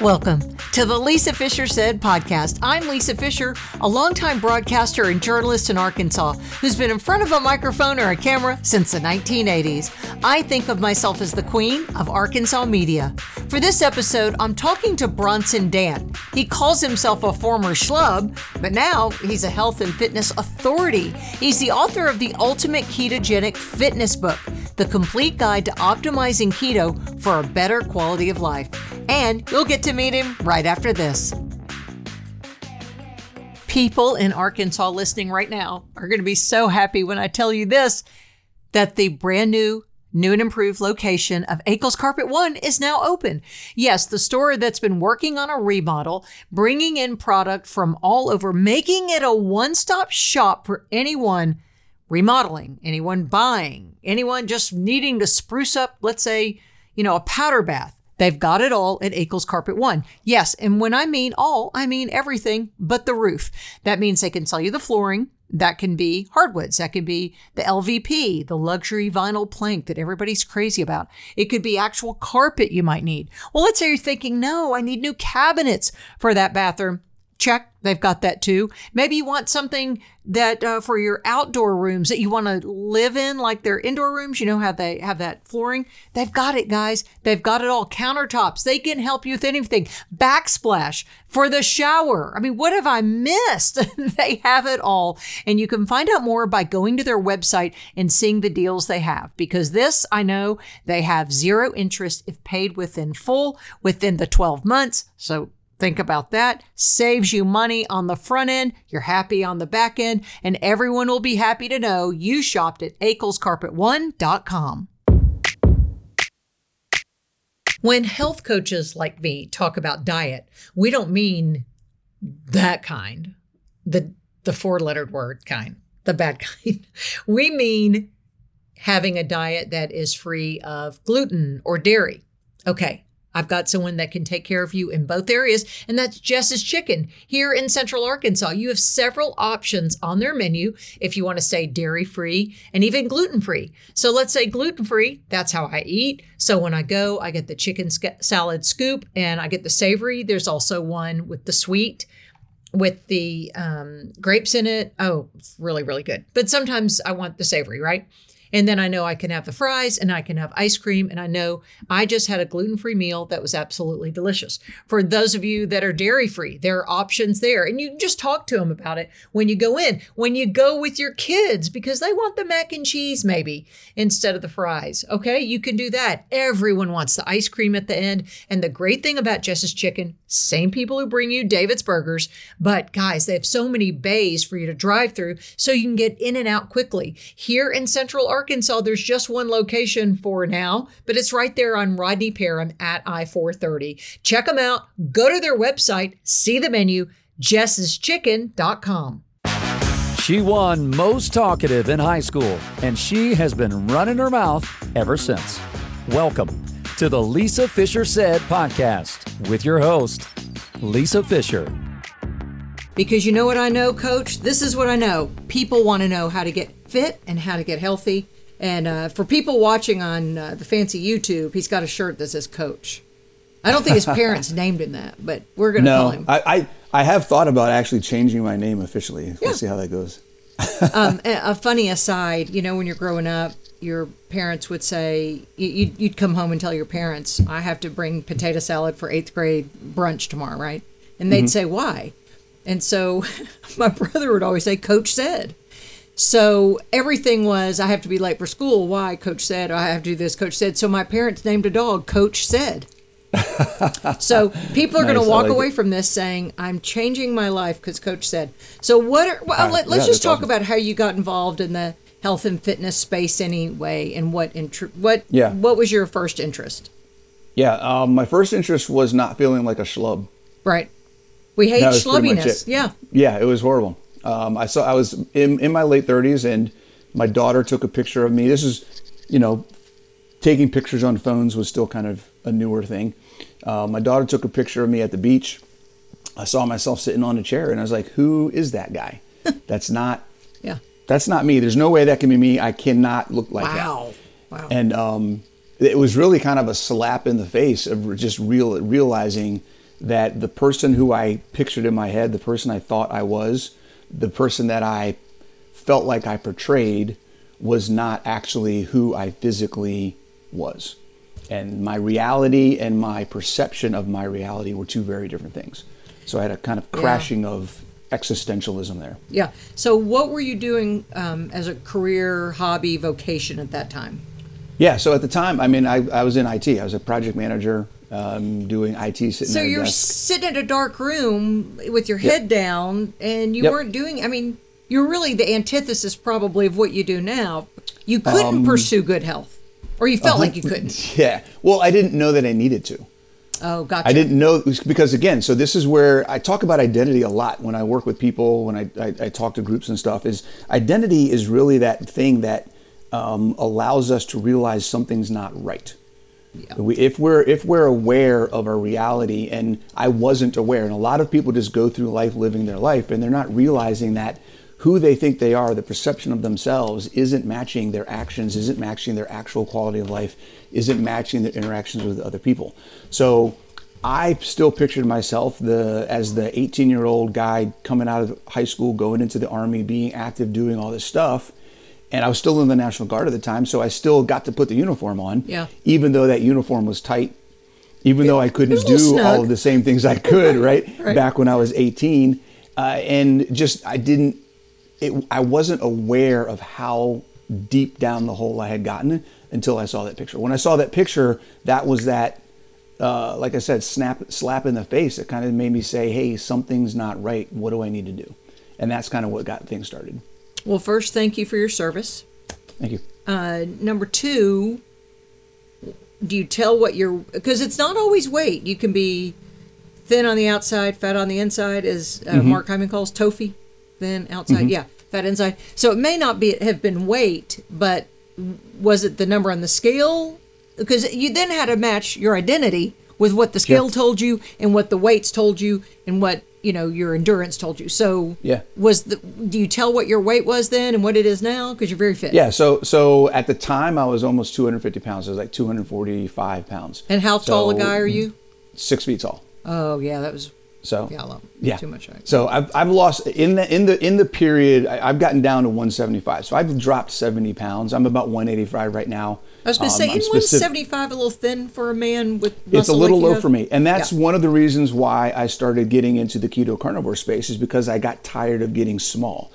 Welcome to the Lisa Fischer Said podcast. I'm Lisa Fischer, a longtime broadcaster and journalist in Arkansas who's been in front of a microphone or a camera since the 1980s. I think of myself as the queen of Arkansas media. For this episode, I'm talking to Bronson Dant. He calls himself a former schlub, but now he's a health and fitness authority. He's the author of the Ultimate Ketogenic Fitness Book, the complete guide to optimizing keto for a better quality of life. And you'll get to meet him right after this. People in Arkansas listening right now are going to be so happy when I tell you this that the brand new new and improved location of Akel's Carpet One is now open. Yes, the store that's been working on a remodel, bringing in product from all over, making it a one stop shop for anyone remodeling, anyone buying, anyone just needing to spruce up, let's say, you know, a powder bath. They've got it all at Akel's Carpet One. Yes, and when I mean all, I mean everything but the roof. That means they can sell you the flooring. That can be hardwoods. That can be the LVP, the luxury vinyl plank that everybody's crazy about. It could be actual carpet you might need. Well, let's say you're thinking, no, I need new cabinets for that bathroom. Check. They've got that too. Maybe you want something that uh, for your outdoor rooms that you want to live in, like their indoor rooms. You know how they have that flooring. They've got it, guys. They've got it all. Countertops. They can help you with anything. Backsplash for the shower. I mean, what have I missed? they have it all, and you can find out more by going to their website and seeing the deals they have. Because this, I know, they have zero interest if paid within full within the 12 months. So Think about that. Saves you money on the front end. You're happy on the back end, and everyone will be happy to know you shopped at akelscarpet1.com. When health coaches like me talk about diet, we don't mean that kind, the the four-lettered word kind, the bad kind. We mean having a diet that is free of gluten or dairy. Okay, I've got someone that can take care of you in both areas, and that's Jess's Chicken here in Central Arkansas. You have several options on their menu if you want to stay dairy free and even gluten free. So let's say gluten free, that's how I eat. So when I go, I get the chicken salad scoop and I get the savory. There's also one with the sweet with the um, grapes in it. Oh, really, really good. But sometimes I want the savory, right? And then I know I can have the fries and I can have ice cream. And I know I just had a gluten free meal that was absolutely delicious. For those of you that are dairy free, there are options there. And you just talk to them about it when you go in, when you go with your kids, because they want the mac and cheese maybe instead of the fries. Okay, you can do that. Everyone wants the ice cream at the end. And the great thing about Jess's Chicken, same people who bring you David's Burgers, but guys, they have so many bays for you to drive through so you can get in and out quickly. Here in Central Arkansas, Arkansas, there's just one location for now, but it's right there on Rodney Parham at I 430. Check them out, go to their website, see the menu, jesschicken.com. She won most talkative in high school, and she has been running her mouth ever since. Welcome to the Lisa Fischer Said podcast with your host, Lisa Fischer. Because you know what I know, coach? This is what I know. People want to know how to get fit and how to get healthy. And uh, for people watching on uh, the fancy YouTube, he's got a shirt that says Coach. I don't think his parents named him that, but we're going to no, call him. I, I, I have thought about actually changing my name officially. Yeah. We'll see how that goes. um, a funny aside, you know, when you're growing up, your parents would say you'd, you'd come home and tell your parents, "I have to bring potato salad for eighth grade brunch tomorrow," right? And they'd mm-hmm. say, "Why?" And so my brother would always say, "Coach said." So everything was, I have to be late for school. Why? Coach said. I have to do this. Coach said. So my parents named a dog Coach said. so people are nice, going to walk like away it. from this saying, "I'm changing my life because Coach said." So what? Are, well, let, us yeah, just talk awesome. about how you got involved in the health and fitness space anyway, and what int- what yeah. what was your first interest? Yeah, um, my first interest was not feeling like a schlub. Right. We hate schlubbiness. Yeah. Yeah, it was horrible. Um, I saw I was in, in my late 30s, and my daughter took a picture of me. This is, you know, taking pictures on phones was still kind of a newer thing. Uh, my daughter took a picture of me at the beach. I saw myself sitting on a chair, and I was like, "Who is that guy? that's not. Yeah. That's not me. There's no way that can be me. I cannot look like wow. that. Wow. And um, it was really kind of a slap in the face of just real realizing that the person who I pictured in my head, the person I thought I was, the person that I felt like I portrayed was not actually who I physically was. And my reality and my perception of my reality were two very different things. So I had a kind of crashing of existentialism there. Yeah. So, what were you doing um, as a career, hobby, vocation at that time? Yeah. So at the time, I mean, I, I was in IT. I was a project manager um, doing IT sitting So you're desk. sitting in a dark room with your head down, and you Yep. weren't doing. I mean, you're really the antithesis, probably, of what you do now. You couldn't Um, pursue good health, or you felt like you couldn't. Yeah. Well, I didn't know that I needed to. Oh, gotcha. I didn't know because again, so this is where I talk about identity a lot when I work with people, when I, I, I talk to groups and stuff. Is identity is really that thing that um, allows us to realize something's not right. We, if we're if we're aware of our reality, and I wasn't aware, and a lot of people just go through life living their life, and they're not realizing that who they think they are, the perception of themselves, isn't matching their actions, isn't matching their actual quality of life, isn't matching their interactions with other people. So I still pictured myself the as the 18 year old guy coming out of high school, going into the army, being active, doing all this stuff. And I was still in the National Guard at the time, so I still got to put the uniform on, Yeah. even though that uniform was tight, even though I couldn't was a little do all of the same things I could, right? Right. Back when I was 18. Uh, and just, I didn't, it, I wasn't aware of how deep down the hole I had gotten until I saw that picture. When I saw that picture, that was that, uh, like I said, snap, slap in the face. It kind of made me say, hey, something's not right. What do I need to do? And that's kind of what got things started. Well, first, thank you for your service. Thank you. Uh, number two, do you tell what you're because it's not always weight. You can be thin on the outside, fat on the inside, as uh, Mm-hmm. Mark Hyman calls TOFI. Thin outside, yeah, fat inside. So it may not be have been weight, but was it the number on the scale? Because you then had to match your identity with what the scale Sure. told you and what the weights told you and what you know your endurance told you. So Yeah. was the do you tell what your weight was then and what it is now? Because you're very fit. Yeah, so so at the time I was almost 250 pounds. I was like 245 pounds. And how tall a guy are you? Six feet tall. Oh yeah, that was So yeah, yeah, too much height. So I've, I've lost in the in the in the period. I, I've gotten down to 175. So I've dropped 70 pounds. I'm about 185 right now. I was going to Um, say, I'm isn't 175 a little thin for a man with muscle. it's a little like low have? for me and that's Yeah. one of the reasons why i started getting into the keto carnivore space is because i got tired of getting small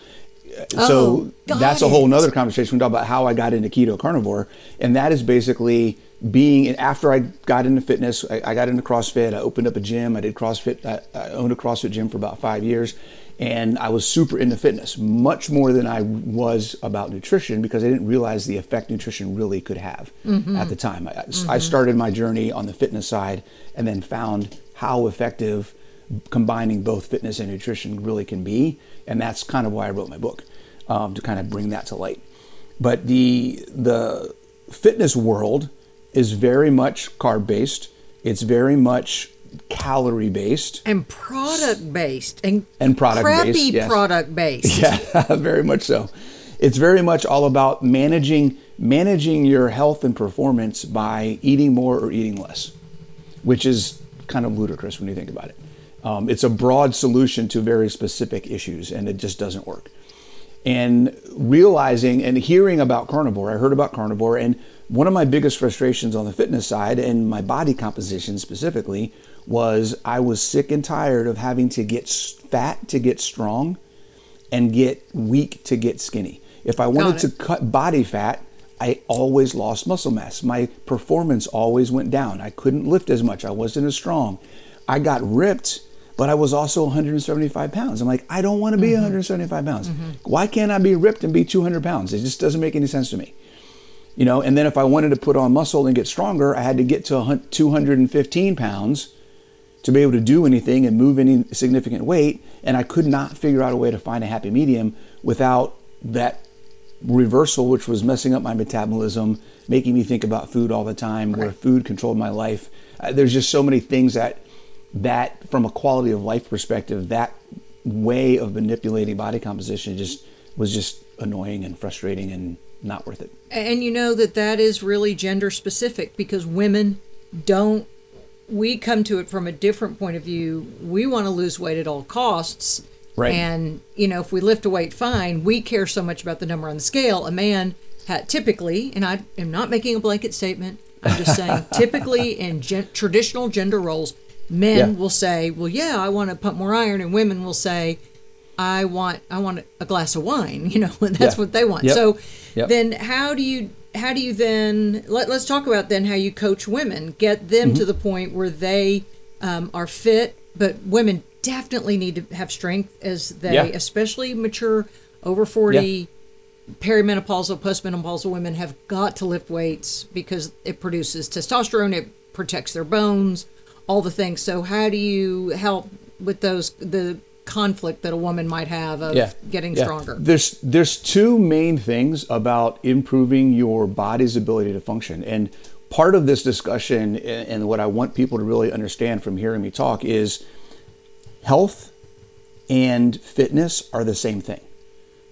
Oh, so that's a whole it. nother conversation we talk about how i got into keto carnivore and that is basically being after i got into fitness i, I got into crossfit i opened up a gym i did crossfit I, I owned a crossfit gym for about five years and i was super into fitness much more than i was about nutrition because i didn't realize the effect nutrition really could have Mm-hmm. at the time. I, I started my journey on the fitness side and then found how effective combining both fitness and nutrition really can be. And that's kind of why i wrote my book um, to kind of bring that to light. But the the fitness world is very much carb based it's very much calorie based and product based and And product-based, crappy yes. product based. Yeah, very much so. It's very much all about managing managing your health and performance by eating more or eating less, which is kind of ludicrous when you think about it. Um, it's a broad solution to very specific issues, and it just doesn't work. And realizing and hearing about carnivore, I heard about carnivore, and one of my biggest frustrations on the fitness side and my body composition specifically was I was sick and tired of having to get fat to get strong and get weak to get skinny. If I wanted to cut body fat, I always lost muscle mass. My performance always went down. I couldn't lift as much. I wasn't as strong. I got ripped, but I was also 175 pounds. I'm like, I don't want to be mm-hmm. 175 pounds. Mm-hmm. Why can't I be ripped and be 200 pounds? It just doesn't make any sense to me. You know, and then if I wanted to put on muscle and get stronger, I had to get to 215 pounds to be able to do anything and move any significant weight. And I could not figure out a way to find a happy medium without that reversal, which was messing up my metabolism, making me think about food all the time, where food controlled my life. Uh, there's just so many things that, that from a quality of life perspective, that way of manipulating body composition just was just annoying and frustrating and not worth it. And you know that that is really gender specific because women don't we come to it from a different point of view. We want to lose weight at all costs. Right. And, you know, if we lift a weight, fine. We care so much about the number on the scale. A man ha typically, and I am not making a blanket statement, I'm just saying, typically in gen traditional gender roles, men Yeah. will say, well, yeah, I want to pump more iron. And women will say, I want I want a glass of wine, you know, and that's Yeah. what they want. Yep. So Yep. then how do you how do you then let, let's talk about then how you coach women get them Mm-hmm. to the point where they um, are fit but women definitely need to have strength as they Yeah. especially mature over 40 perimenopausal postmenopausal women have got to lift weights because it produces testosterone it protects their bones all the things so how do you help with those the conflict that a woman might have of yeah. getting Yeah. stronger There's there's two main things about improving your body's ability to function, and part of this discussion and what I want people to really understand from hearing me talk is health and fitness are the same thing.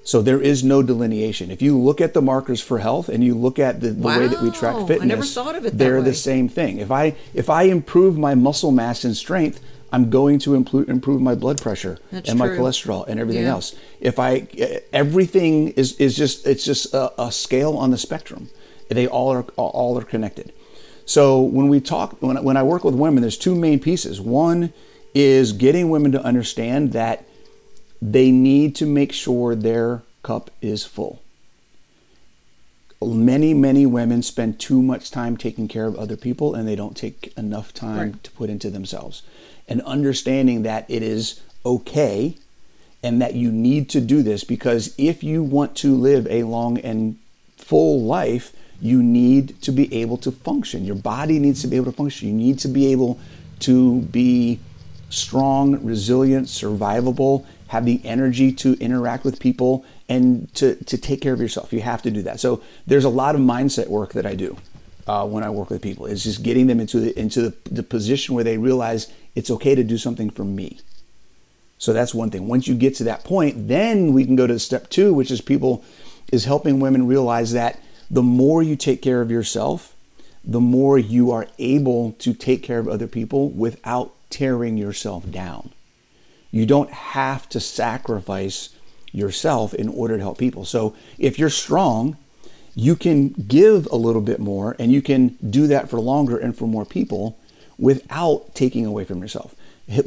So there is no delineation. If you look at the markers for health and you look at the, the way that we track Wow. Fitness, never thought of it they're way. the same thing. If I if I improve my muscle mass and strength, I'm going to improve improve my blood pressure That's and my cholesterol and everything Yeah. else. If I everything is is just it's just a, a scale on the spectrum. They all are all are connected. So when we talk when I- when I work with women, there's two main pieces. One is getting women to understand that they need to make sure their cup is full. Many, many women spend too much time taking care of other people and they don't take enough time Right. to put into themselves. And understanding that it is okay and that you need to do this because if you want to live a long and full life, you need to be able to function. Your body needs to be able to function. You need to be able to be strong, resilient, survivable, have the energy to interact with people and to, to take care of yourself. You have to do that. So there's a lot of mindset work that I do uh, when I work with people. It's just getting them into the, into the, the position where they realize it's okay to do something for me. So that's one thing. Once you get to that point, then we can go to step two, which is people is helping women realize that the more you take care of yourself, the more you are able to take care of other people without tearing yourself down. You don't have to sacrifice yourself in order to help people. So if you're strong, you can give a little bit more and you can do that for longer and for more people without taking away from yourself.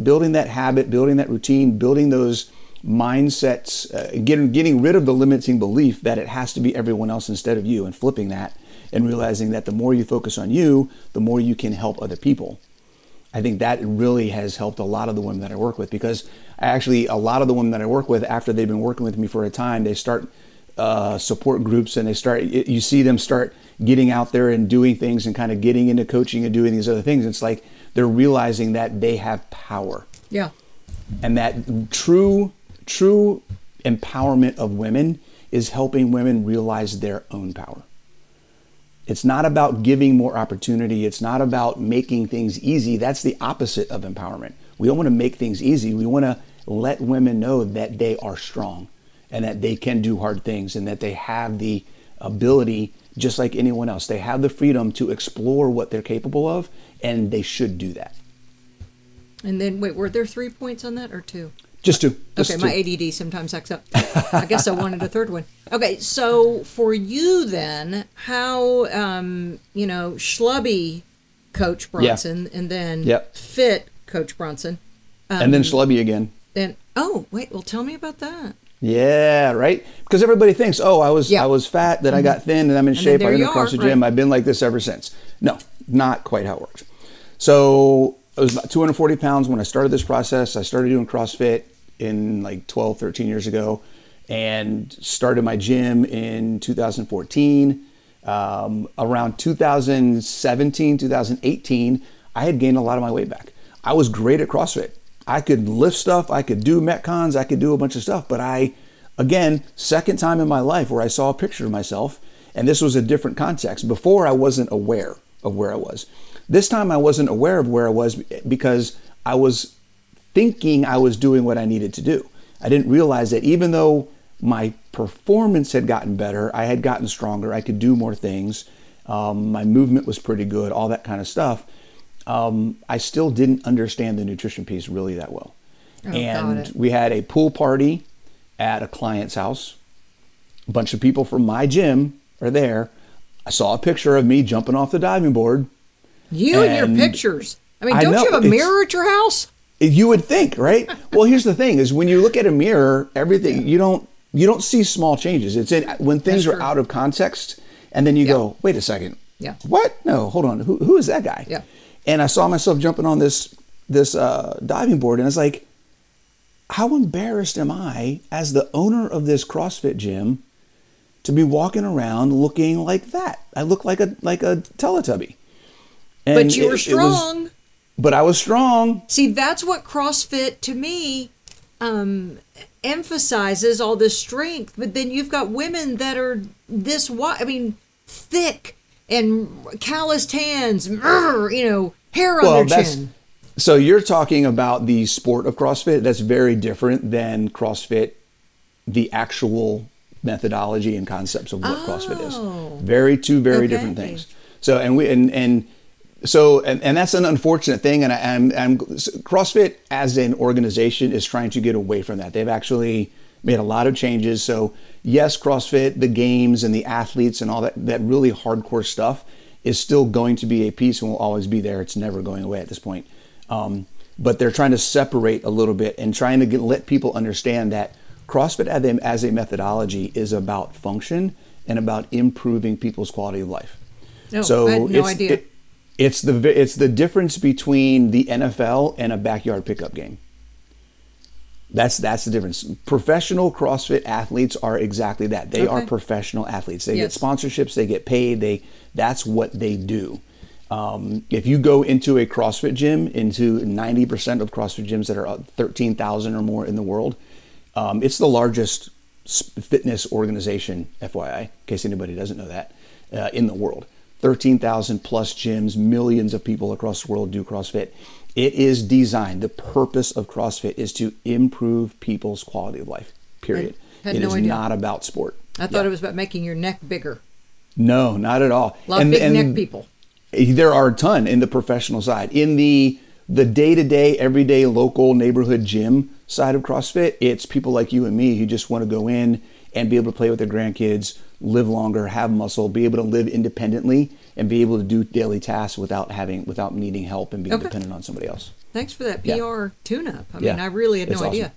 Building that habit, building that routine, building those mindsets, uh, getting getting rid of the limiting belief that it has to be everyone else instead of you and flipping that and realizing that the more you focus on you, the more you can help other people. I think that really has helped a lot of the women that I work with because I actually a lot of the women that I work with after they've been working with me for a time, they start uh, support groups and they start. You see them start getting out there and doing things and kind of getting into coaching and doing these other things. It's like they're realizing that they have power yeah and that true true empowerment of women is helping women realize their own power. It's not about giving more opportunity. It's not about making things easy. That's the opposite of empowerment. We don't want to make things easy. We want to let women know that they are strong and that they can do hard things and that they have the ability, just like anyone else. They have the freedom to explore what they're capable of, and they should do that. And then, wait, were there three points on that or two? Just two. Just Okay, to- my ADD sometimes acts up. I guess I wanted a third one. Okay, so for you then, how um, you know schlubby Coach Bronson, and then Yep. fit Coach Bronson, and then schlubby again. and oh wait, well tell me about that. Yeah, right. Because everybody thinks, oh, I was Yeah. Mm-hmm. I was fat, then I got thin, and I'm in then shape. I went across are, the gym. right. I've been like this ever since. No, not quite how it works. So I was about 240 pounds when I started this process. I started doing CrossFit in like 12, 13 years ago, and started my gym in 2014. Um, around 2017, 2018, I had gained a lot of my weight back. I was great at CrossFit. I could lift stuff, I could do metcons, I could do a bunch of stuff, but I, again, second time in my life where I saw a picture of myself, and this was a different context. Before, I wasn't aware of where I was. This time, I wasn't aware of where I was because I was thinking I was doing what I needed to do. I didn't realize that even though my performance had gotten better, I had gotten stronger, I could do more things, um, my movement was pretty good, all that kind of stuff. Um, I still didn't understand the nutrition piece really that well. Oh, and we had a pool party at a client's house. A bunch of people from my gym are there. I saw a picture of me jumping off the diving board. You and, And- your pictures. I mean, don't know, you have a mirror at your house? You would think, right? well, here's the thing: is when you look at a mirror, everything you don't you don't see small changes. It's in when things That's are true. out of context, and then you go, "Wait a second, Yeah. what? No, hold on, who who is that guy?" Yeah. And I saw myself jumping on this this uh, diving board, and I was like, "How embarrassed am I as the owner of this CrossFit gym to be walking around looking like that? I look like a like a Teletubby." And But you were it was- strong. but I was strong. See, that's what CrossFit to me um, emphasizes all this strength. But then you've got women that are this wide, I mean, thick and calloused hands, you know, hair on their chin. so you're talking about the sport of CrossFit. That's very different than CrossFit, the actual methodology and concepts of what CrossFit Oh. is. Very two very different things. So and we and and so and, and that's an unfortunate thing. And I, I'm, I'm CrossFit as an organization is trying to get away from that. They've actually made a lot of changes. So yes, CrossFit, the games and the athletes and all that that really hardcore stuff is still going to be a piece and will always be there. It's never going away at this point. Um, but they're trying to separate a little bit and trying to get, let people understand that CrossFit as a, methodology is about function and about improving people's quality of life. No, so I had no it's, idea. it- it's the it's the difference between the NFL and a backyard pickup game. That's that's the difference. Professional CrossFit athletes are exactly that. They are professional athletes. They Yes. get sponsorships. They get paid. They that's what they do. Um, if you go into a CrossFit gym, into 90% of CrossFit gyms that are uh, 13,000 or more in the world, um, it's the largest fitness organization, FYI, in case anybody doesn't know that, uh, in the world. 13,000 plus gyms, millions of people across the world do CrossFit. It is designed, the purpose of CrossFit is to improve people's quality of life, period. It no is idea. not about sport. I thought Yeah. it was about making your neck bigger. No, not at all. A lot of big neck people. There are a ton in the professional side. In the the day to day, everyday, local neighborhood gym side of CrossFit, it's people like you and me who just want to go in and be able to play with their grandkids, live longer, have muscle, be able to live independently, and be able to do daily tasks without having without needing help and being Okay. dependent on somebody else. Thanks for that Yeah. PR tune-up. I mean, I really had no It's awesome. idea.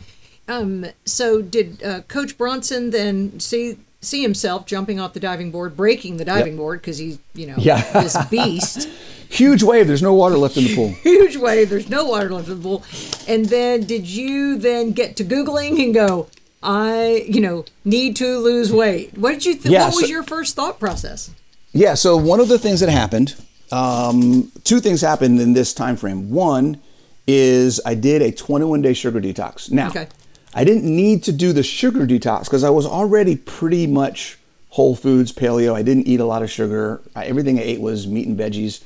Um, so did uh, Coach Bronson then see see himself jumping off the diving board, breaking the diving board because he's you know Yeah. this beast, Huge wave. There's no water left in the pool. huge wave. There's no water left in the pool. And then did you then get to googling and go? I, you know, need to lose weight. What did you? Th- Yeah, what was so- your first thought process? Yeah. So one of the things that happened, um, two things happened in this time frame. One is I did a 21 day sugar detox. Now, Okay. I didn't need to do the sugar detox because I was already pretty much whole foods, paleo. I didn't eat a lot of sugar. I, everything I ate was meat and veggies.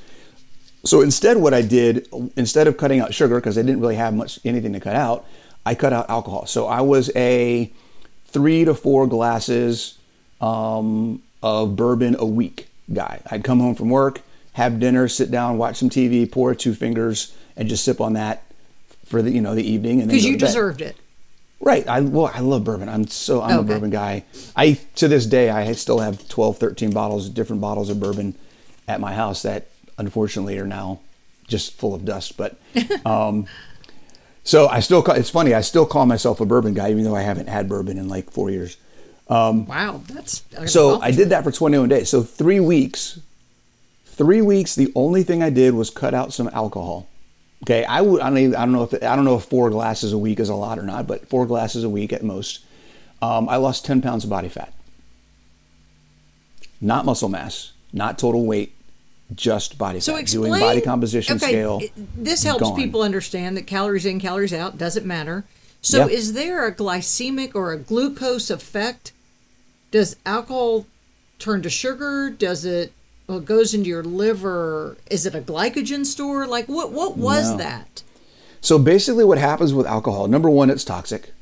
So instead, what I did, instead of cutting out sugar, because I didn't really have much anything to cut out, I cut out alcohol. So I was a three to four glasses um, of bourbon a week guy. I'd come home from work, have dinner, sit down, watch some TV, pour two fingers, and just sip on that for the you know the evening. And Because you bed. deserved it. Right. I well, I love bourbon. I'm so I'm a bourbon guy. I to this day I still have 12, 13 bottles, different bottles of bourbon at my house that unfortunately are now just full of dust. But um, so I still call, it's funny. I still call myself a bourbon guy, even though I haven't had bourbon in like four years. Wow, that's So I did that for 21 days. So three weeks, three weeks. The only thing I did was cut out some alcohol. Okay, I would. I don't. Even, I don't know if I don't know if four glasses a week is a lot or not, but four glasses a week at most. Um, I lost 10 pounds of body fat. Not muscle mass, not total weight, just body So fat. explain Doing body composition okay, scale. This helps gone. people understand that calories in, calories out doesn't matter. So Yeah. is there a glycemic or a glucose effect? Does alcohol turn to sugar? Does it well, it goes into your liver? Is it a glycogen store? Like what what was No. that? So basically, what happens with alcohol? Number one, it's toxic.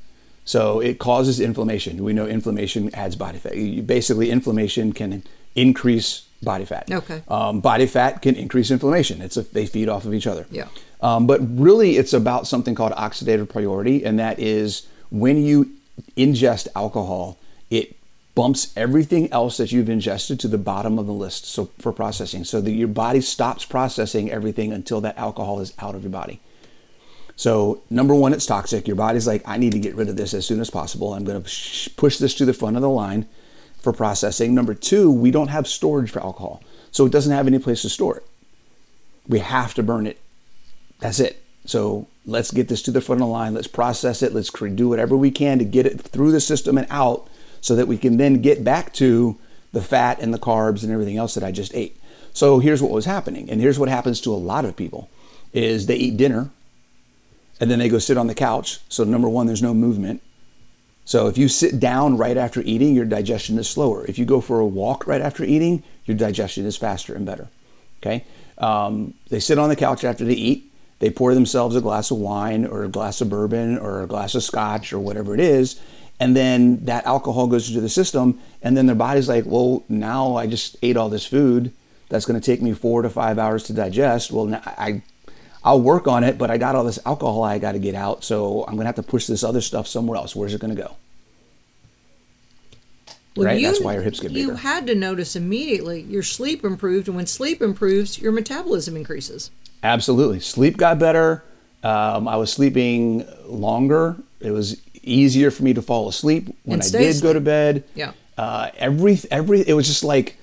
So it causes inflammation. We know inflammation adds body fat. Basically, inflammation can increase body fat. Okay. Um, body fat can increase inflammation. It's a, they feed off of each other. Yeah. Um, but really, it's about something called oxidative priority, and that is when you ingest alcohol, it bumps everything else that you've ingested to the bottom of the list so for processing. So that your body stops processing everything until that alcohol is out of your body. So number one it's toxic. Your body's like i need to get rid of this as soon as possible. I'm going to push this to the front of the line for processing. Number two we don't have storage for alcohol so it doesn't have any place to store it. We have to burn it. That's it. So let's get this to the front of the line. Let's process it. Let's do whatever we can to get it through the system and out so that we can then get back to the fat and the carbs and everything else that I just ate. So here's what was happening, and here's what happens to a lot of people is they eat dinner and then they go sit on the couch. So number 1 there's no movement. So if you sit down right after eating, your digestion is slower. If you go for a walk right after eating, your digestion is faster and better. Okay? Um, they sit on the couch after they eat. They pour themselves a glass of wine or a glass of bourbon or a glass of scotch or whatever it is, and then that alcohol goes into the system and then their body's like well now i just ate all this food that's going to take me four to five hours to digest. Well now i i'll work on it but i got all this alcohol i got to get out so i'm going to have to push this other stuff somewhere else. Where's it going to go? Well, right? You, that's why your hips get bigger. you had to notice immediately your sleep improved and when sleep improves your metabolism increases. Absolutely. Sleep got better. Um, i was sleeping longer. It was easier for me to fall asleep when I did go to bed. Yeah. Uh, every every it was just like,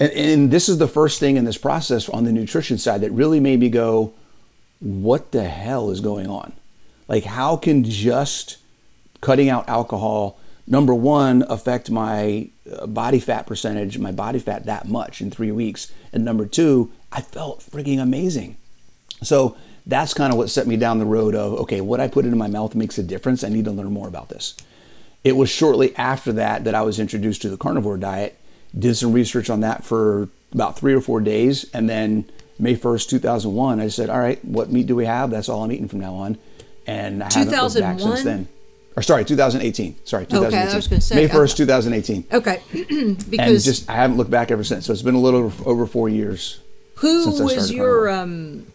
and, and this is the first thing in this process on the nutrition side that really made me go, what the hell is going on? Like, how can just cutting out alcohol, number one, affect my uh, body fat percentage, my body fat that much in three weeks? And number two, I felt freaking amazing. So that's kind of what set me down the road of okay, what I put into my mouth makes a difference. I need to learn more about this. It was shortly after that that I was introduced to the carnivore diet, did some research on that for about three or four days, and then May 1st, 2001, I said, all right, what meat do we have? That's all I'm eating from now on. And I haven't looked back since then. Or sorry, 2018. Sorry, 2018. Okay, I was going to say. May 1st, 2018. Okay, And because just I haven't looked back ever since. So it's been a little over, over four years. who was your um,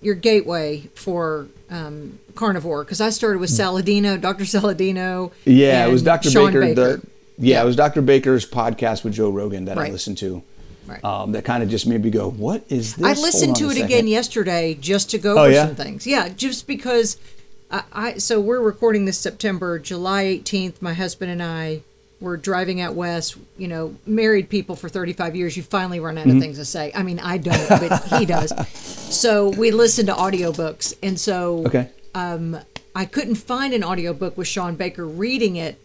your gateway for um, carnivore? Because I started with Saladino, Dr. Saladino. Yeah, it was Dr. Sean Baker. The yeah, Yeah. it was Dr. Baker's podcast with Joe Rogan that I listened to. Right. Um, that kind of just made me go, "What is this?" I listened to it second. again yesterday just to go Oh, over yeah? some things. Yeah, just because I, I so we're recording this September, July 18th. My husband and I were driving out west. You know, married people for 35 years, you finally run out Mm-hmm. of things to say. I mean, I don't, but he does. So we listened to audiobooks, and so Okay. I couldn't find an audiobook with Sean Baker reading it,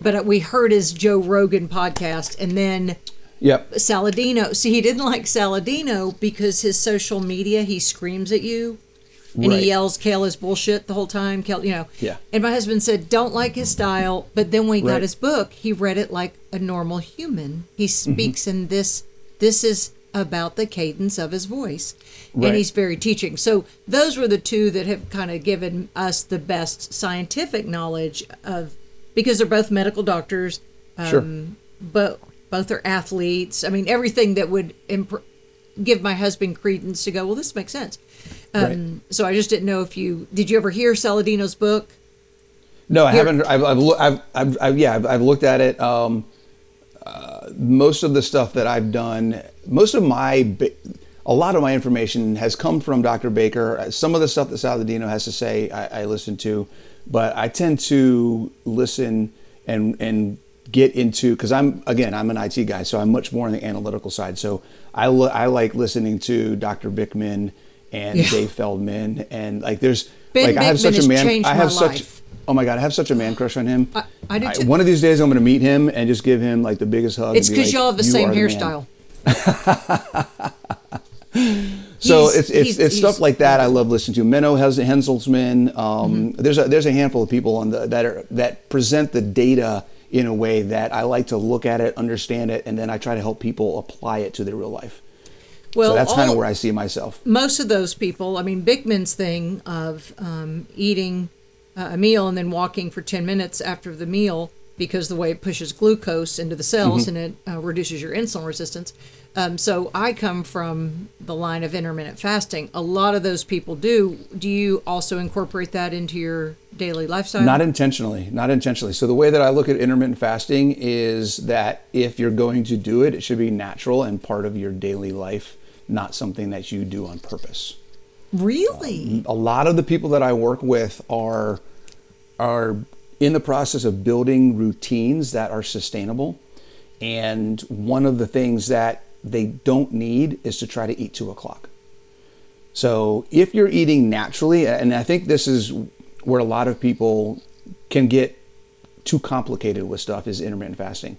but we heard his Joe Rogan podcast, and then. Yep. Saladino. See, he didn't like Saladino because his social media, he screams at you and Right. he yells Kale is bullshit the whole time. Kale, you know. Yeah. And my husband said, don't like his style. But then when he got his book, he read it like a normal human. He Mm-hmm. speaks in this, this is about the cadence of his voice. Right. And he's very teaching. So those were the two that have kind of given us the best scientific knowledge of, because they're both medical doctors Sure. but both are athletes. I mean, everything that would imp- give my husband credence to go, well, this makes sense. Um, Right. So I just didn't know if you did. You ever hear Saladino's book? No, I Here- haven't. I've, I've, I've, I've, I've yeah, I've, I've looked at it. Um, uh, most of the stuff that I've done, most of my, a lot of my information has come from Dr. Baker. Some of the stuff that Saladino has to say, I, I listen to, but I tend to listen and and get into because I'm again I'm an IT guy, so I'm much more on the analytical side. So I lo- I like listening to Dr. Bikman and Yeah. Dave Feldman and like there's Ben like I have such a man I have such life. Oh my god, I have such a man crush on him. I- I do too. one of these days, I'm going to meet him and just give him like the biggest hug. It's because like, y'all have the same hairstyle. So He's- it's it's, he's- it's stuff like that I love listening to. Menno Hens- Henselmans. Um, Mm-hmm. There's a there's a handful of people on the that are that present the data in a way that I like to look at it, understand it, and then I try to help people apply it to their real life. Well, so that's kind of where I see myself. most of those people, I mean, Bikman's thing of um, eating a meal and then walking for 10 minutes after the meal, because the way it pushes glucose into the cells and it uh, reduces your insulin resistance. Um, so I come from the line of intermittent fasting. A lot of those people do. Do you also incorporate that into your daily lifestyle? Not intentionally, not intentionally. So the way that I look at intermittent fasting is that if you're going to do it, it should be natural and part of your daily life, not something that you do on purpose. really? Um, a lot of the people that I work with are are in the process of building routines that are sustainable. And one of the things that they don't need is to try to eat two o'clock. So if you're eating naturally, and I think this is where a lot of people can get too complicated with stuff, is intermittent fasting.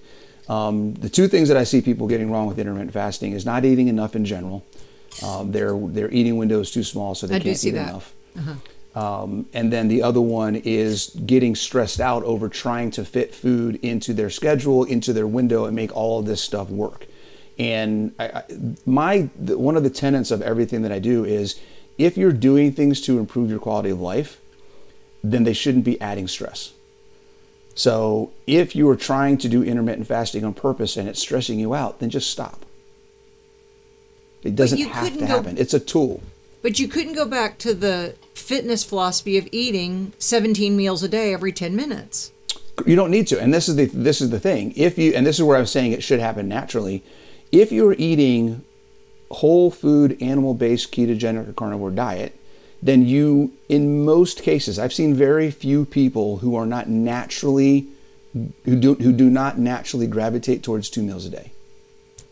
Um, the two things that I see people getting wrong with intermittent fasting is not eating enough in general. Um, their their eating window is too small, so they I can't eat that. enough. Um, and then the other one is getting stressed out over trying to fit food into their schedule, into their window, and make all of this stuff work. And I, I, my the, one of the tenets of everything that I do is, if you're doing things to improve your quality of life, then they shouldn't be adding stress. So if you are trying to do intermittent fasting on purpose and it's stressing you out, then just stop. It doesn't have to go- happen. It's a tool. But you couldn't go back to the fitness philosophy of eating 17 meals a day every 10 minutes. you don't need to and this is the this is the thing if you and this is where i'm saying it should happen naturally if you're eating whole food animal based ketogenic or carnivore diet then you in most cases i've seen very few people who are not naturally who do who do not naturally gravitate towards two meals a day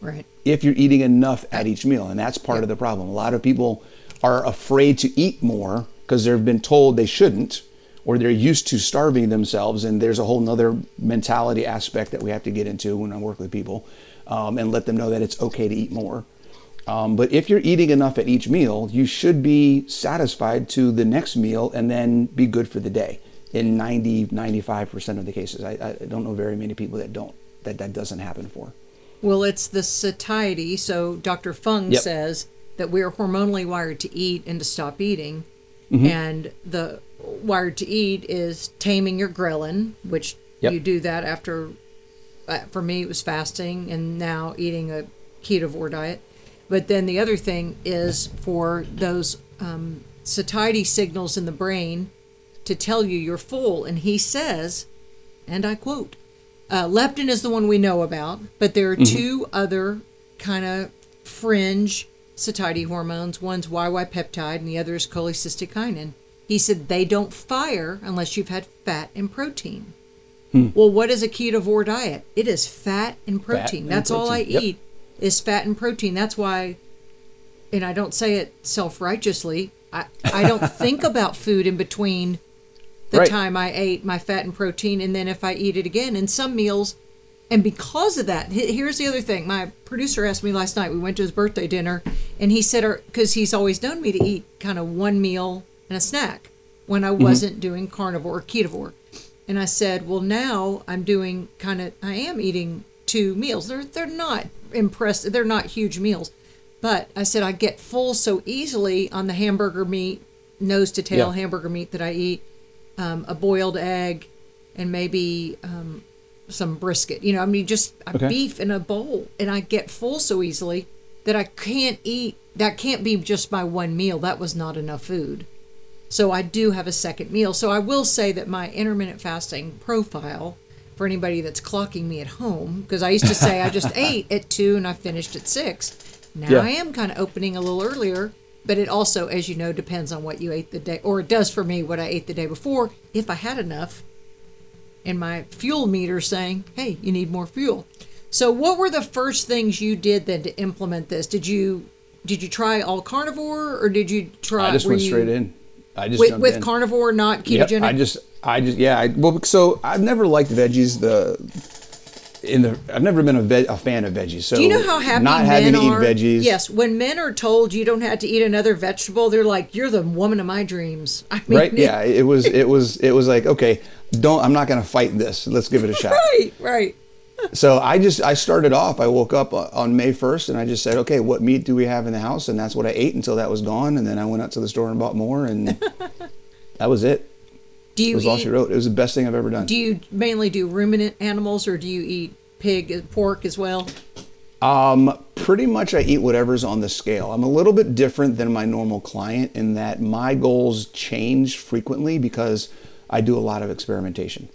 Right. if you're eating enough at each meal. And that's part of the problem. A lot of people are afraid to eat more because they've been told they shouldn't, or they're used to starving themselves. And there's a whole nother mentality aspect that we have to get into when I work with people um, and let them know that it's okay to eat more. Um, but if you're eating enough at each meal, you should be satisfied to the next meal and then be good for the day in 90, 95% of the cases. I, I don't know very many people that don't, that that doesn't happen for. Well, it's the satiety. So Dr. Fung Yep. says that we are hormonally wired to eat and to stop eating. Mm-hmm. And the wired to eat is taming your ghrelin, which Yep. you do that after, uh, for me, it was fasting and now eating a ketovore diet. But then the other thing is for those um, satiety signals in the brain to tell you you're full. And he says, and I quote, uh, leptin is the one we know about, but there are two other kind of fringe satiety hormones. One's YY peptide, and the other is cholecystokinin. He said they don't fire unless you've had fat and protein. Well, what is a ketovore diet? It is fat and protein. and That's all I. Yep. eat is fat and protein. That's why, and I don't say it self righteously. I, I don't think about food in between the Right. time I ate my fat and protein, and then if I eat it again. And some meals, and because of that, here's the other thing. My producer asked me last night. We went to his birthday dinner, and he said, because he's always known me to eat kind of one meal and a snack when I mm-hmm. wasn't doing carnivore or ketovore. And I said, well, now I'm doing kind of, I am eating two meals. They're they're not impressed. They're not huge meals, but I said I get full so easily on the hamburger meat, nose to tail Yeah. hamburger meat that I eat, um, a boiled egg, and maybe um, some brisket. You know, I mean, just a Okay. beef in a bowl, and I get full so easily that I can't eat. That can't be just my one meal. That was not enough food. So I do have a second meal. So I will say that my intermittent fasting profile for anybody that's clocking me at home, because I used to say I just ate at two and I finished at six. Now Yeah. I am kind of opening a little earlier, but it also, as you know, depends on what you ate the day, or it does for me what I ate the day before, if I had enough. And my fuel meter saying, hey, you need more fuel. So what were the first things you did then to implement this? Did you did you try all carnivore or did you try I just went you- straight in. I just with, with carnivore, not Yep, ketogenic. I just, I just, yeah. I, well, so I've never liked veggies. The in the, I've never been a, veg, a fan of veggies. So Do you know how happy not having to eat veggies? Yes, when men are told you don't have to eat another vegetable, they're like, "You're the woman of my dreams." I mean, Right? Yeah. It was, it was, it was like, okay, don't. I'm not going to fight this. Let's give it a shot. right, right. So I just I started off. I woke up on May 1st and I just said, okay, what meat do we have in the house? And that's what I ate until that was gone. And then I went out to the store and bought more, and that was it. Do you was all she wrote. It was the best thing I've ever done. Do you mainly do ruminant animals or do you eat pig, pork as well? Um, pretty much I eat whatever's on the scale. I'm a little bit different than my normal client in that my goals change frequently because I do a lot of experimentation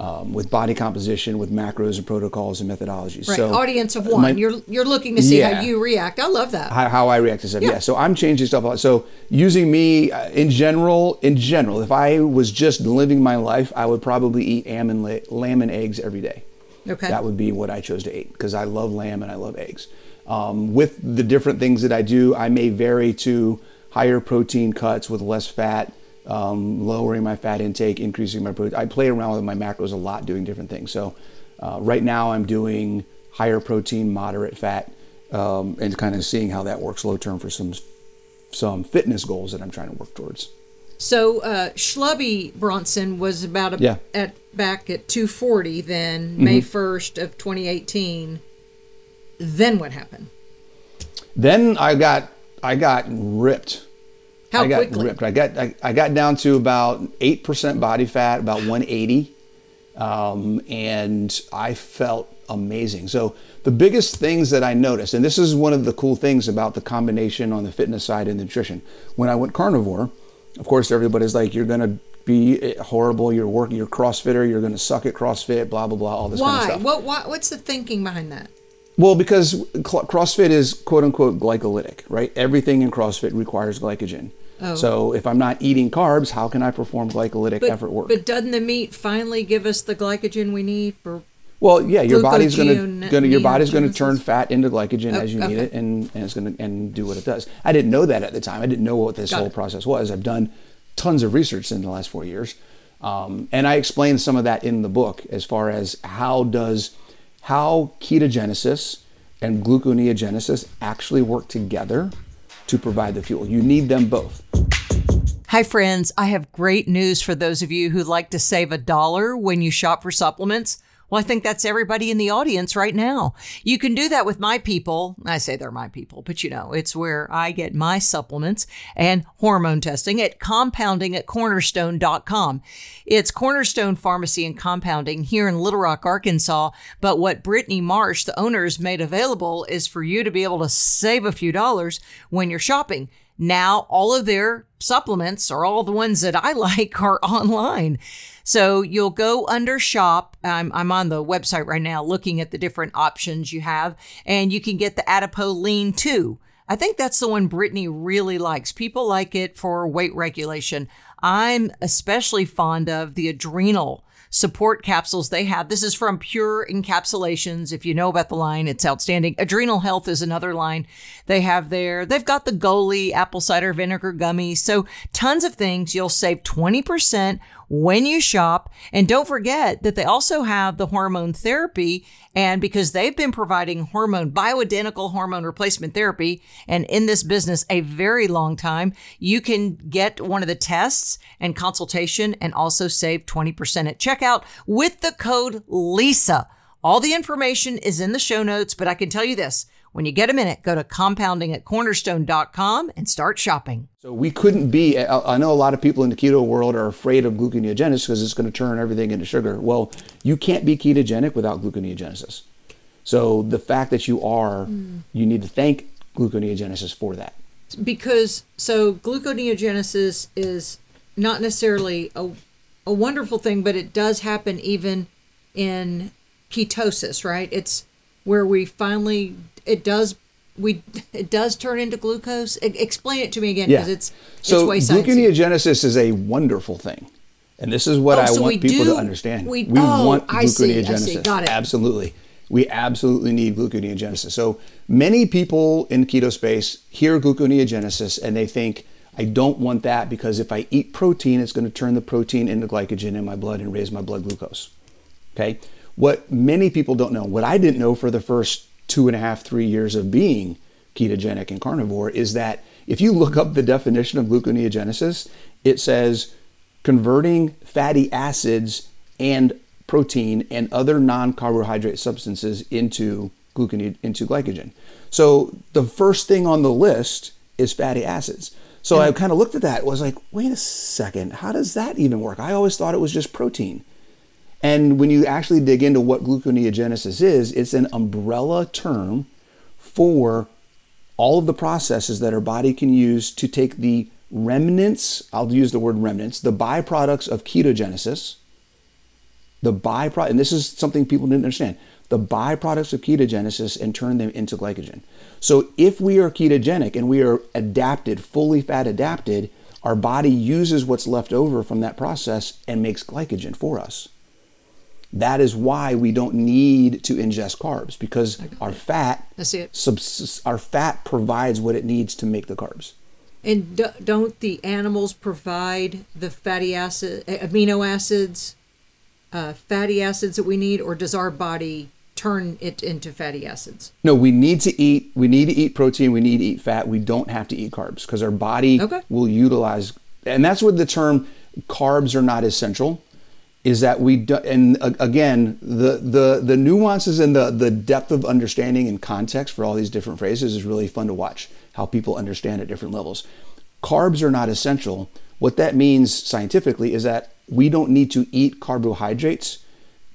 um, with body composition, with macros and protocols and methodologies. Right. So Audience of one. my- you're you're looking to see how you react. I love that. how, how I react to stuff. Yeah. Yeah. So I'm changing stuff. a lot. So using me uh, in general, in general, if I was just living my life, I would probably eat lamb and, la- lamb and eggs every day. Okay. That would be what I chose to eat because I love lamb and I love eggs. Um, with the different things that I do, I may vary to higher protein cuts with less fat, um, lowering my fat intake, increasing my protein. I play around with my macros a lot, doing different things. So uh, right now I'm doing higher protein, moderate fat, um, and kind of seeing how that works low term for some some fitness goals that I'm trying to work towards. So uh, Schlubby Bronson was about a, Yeah. Mm-hmm. at back at 240 then May 1st of 2018. Then what happened? Then I got I got ripped. How I got quickly? ripped. I got I, I got down to about eight percent body fat, about 180, um, and I felt amazing. So the biggest things that I noticed, and this is one of the cool things about the combination on the fitness side and nutrition. When I went carnivore, of course everybody's like, "You're gonna be horrible. You're working. You're CrossFitter. You're gonna suck at CrossFit. Blah blah blah. All this kind of Why? stuff." What, what? What's the thinking behind that? Well, because CrossFit is quote unquote glycolytic, right? Everything in CrossFit requires glycogen. So if I'm not eating carbs, how can I perform glycolytic effort work? But doesn't the meat finally give us the glycogen we need for? well, yeah, your body's gonna, gonna your body's gonna turn fat into glycogen Oh, as you need it, and, and it's gonna and do what it does. I didn't know that at the time. I didn't know what this Got whole it. process was. I've done tons of research in the last four years, um, and I explain some of that in the book as far as how does how ketogenesis and gluconeogenesis actually work together to provide the fuel. You need them both. Hi, friends. I have great news for those of you who like to save a dollar when you shop for supplements. Well, I think that's everybody in the audience right now. You can do that with my people. I say they're my people, but you know, it's where I get my supplements and hormone testing at compounding at cornerstone.com. It's Cornerstone Pharmacy and Compounding here in Little Rock, Arkansas. But what Brittany Marsh, the owner, has made available is for you to be able to save a few dollars when you're shopping. Now, all of their supplements, or all the ones that I like, are online. So you'll go under shop. I'm, I'm on the website right now looking at the different options you have, and you can get the Adipoline 2. I think that's the one Brittany really likes. People like it for weight regulation. I'm especially fond of the adrenal support capsules they have. This is from Pure Encapsulations. If you know about the line, it's outstanding. Adrenal Health is another line they have there. They've got the Goli apple cider vinegar gummies. So tons of things. You'll save 20% when you shop. And don't forget that they also have the hormone therapy. And because they've been providing hormone, bioidentical hormone replacement therapy, and in this business a very long time, you can get one of the tests and consultation and also save 20% at checkout with the code LISA. All the information is in the show notes, but I can tell you this when you get a minute, go to compounding at cornerstone.com and start shopping. So we couldn't be. I I know a lot of people in the keto world are afraid of gluconeogenesis because it's going to turn everything into sugar. Well, you can't be ketogenic without gluconeogenesis. So the fact that you are, mm. you need to thank gluconeogenesis for that. because so gluconeogenesis is not necessarily a, a wonderful thing, but it does happen even in ketosis, right? It's where we finally it does we it does turn into glucose. E- explain it to me again because it's so it's way gluconeogenesis is a wonderful thing, and this is what Oh, I so want people do- to understand. we- oh, want I see, I gluconeogenesis. see. Got it. Absolutely, we absolutely need gluconeogenesis. So many people in keto space hear gluconeogenesis and they think. I don't want that because if I eat protein, it's going to turn the protein into glycogen in my blood and raise my blood glucose. Okay. What many people don't know, what I didn't know for the first two and a half, three years of being ketogenic and carnivore is that if you look up the definition of gluconeogenesis, it says converting fatty acids and protein and other non-carbohydrate substances into glucone into glycogen. So the first thing on the list is fatty acids. So I kind of looked at that. Was like, wait a second, how does that even work? I always thought it was just protein. And when you actually dig into what gluconeogenesis is, it's an umbrella term for all of the processes that our body can use to take the remnants, I'll use the word remnants, the byproducts of ketogenesis, the byproduct, and this is something people didn't understand, the byproducts of ketogenesis and turn them into glycogen. So if we are ketogenic and we are adapted, fully fat adapted, our body uses what's left over from that process and makes glycogen for us. That is why we don't need to ingest carbs because our fat, subs- our fat provides what it needs to make the carbs. And do, don't the animals provide the fatty acid, amino acids, uh, fatty acids that we need, or does our body turn it into fatty acids? No, we need to eat. We need to eat protein. We need to eat fat. We don't have to eat carbs because our body Okay. will utilize. And that's what the term "carbs are not essential" is that we do, and again the the the nuances and the the depth of understanding and context for all these different phrases is really fun to watch how people understand at different levels. Carbs are not essential. What that means scientifically is that we don't need to eat carbohydrates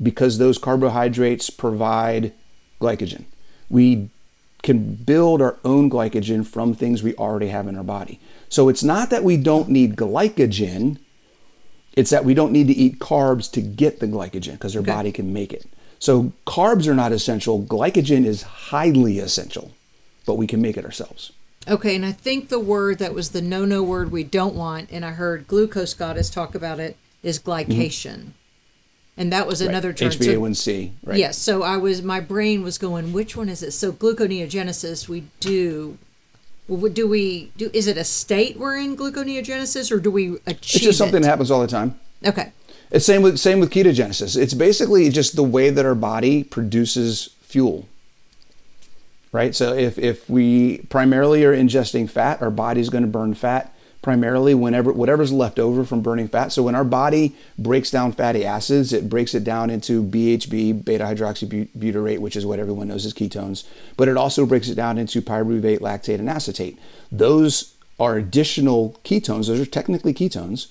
because those carbohydrates provide glycogen. We can build our own glycogen from things we already have in our body. So it's not that we don't need glycogen, it's that we don't need to eat carbs to get the glycogen because our Okay. body can make it. So carbs are not essential, glycogen is highly essential, but we can make it ourselves. Okay, and I think the word that was the no-no word we don't want, and I heard glucose goddess talk about it, is mm-hmm. glycation, and that was another term. So- HbA1c, right? Yes. So I was, my brain was going, which one is it? So gluconeogenesis, we do. Well, Do we do? Is it a state we're in gluconeogenesis, or do we achieve It's just something it? that happens all the time. Okay. It's same with same with ketogenesis. It's basically just the way that our body produces fuel. Right? So if if we primarily are ingesting fat, our body's going to burn fat primarily whenever whatever's left over from burning fat. So when our body breaks down fatty acids, it breaks it down into BHB, beta hydroxybutyrate, which is what everyone knows as ketones, but it also breaks it down into pyruvate, lactate, and acetate. Those are additional ketones. Those are technically ketones.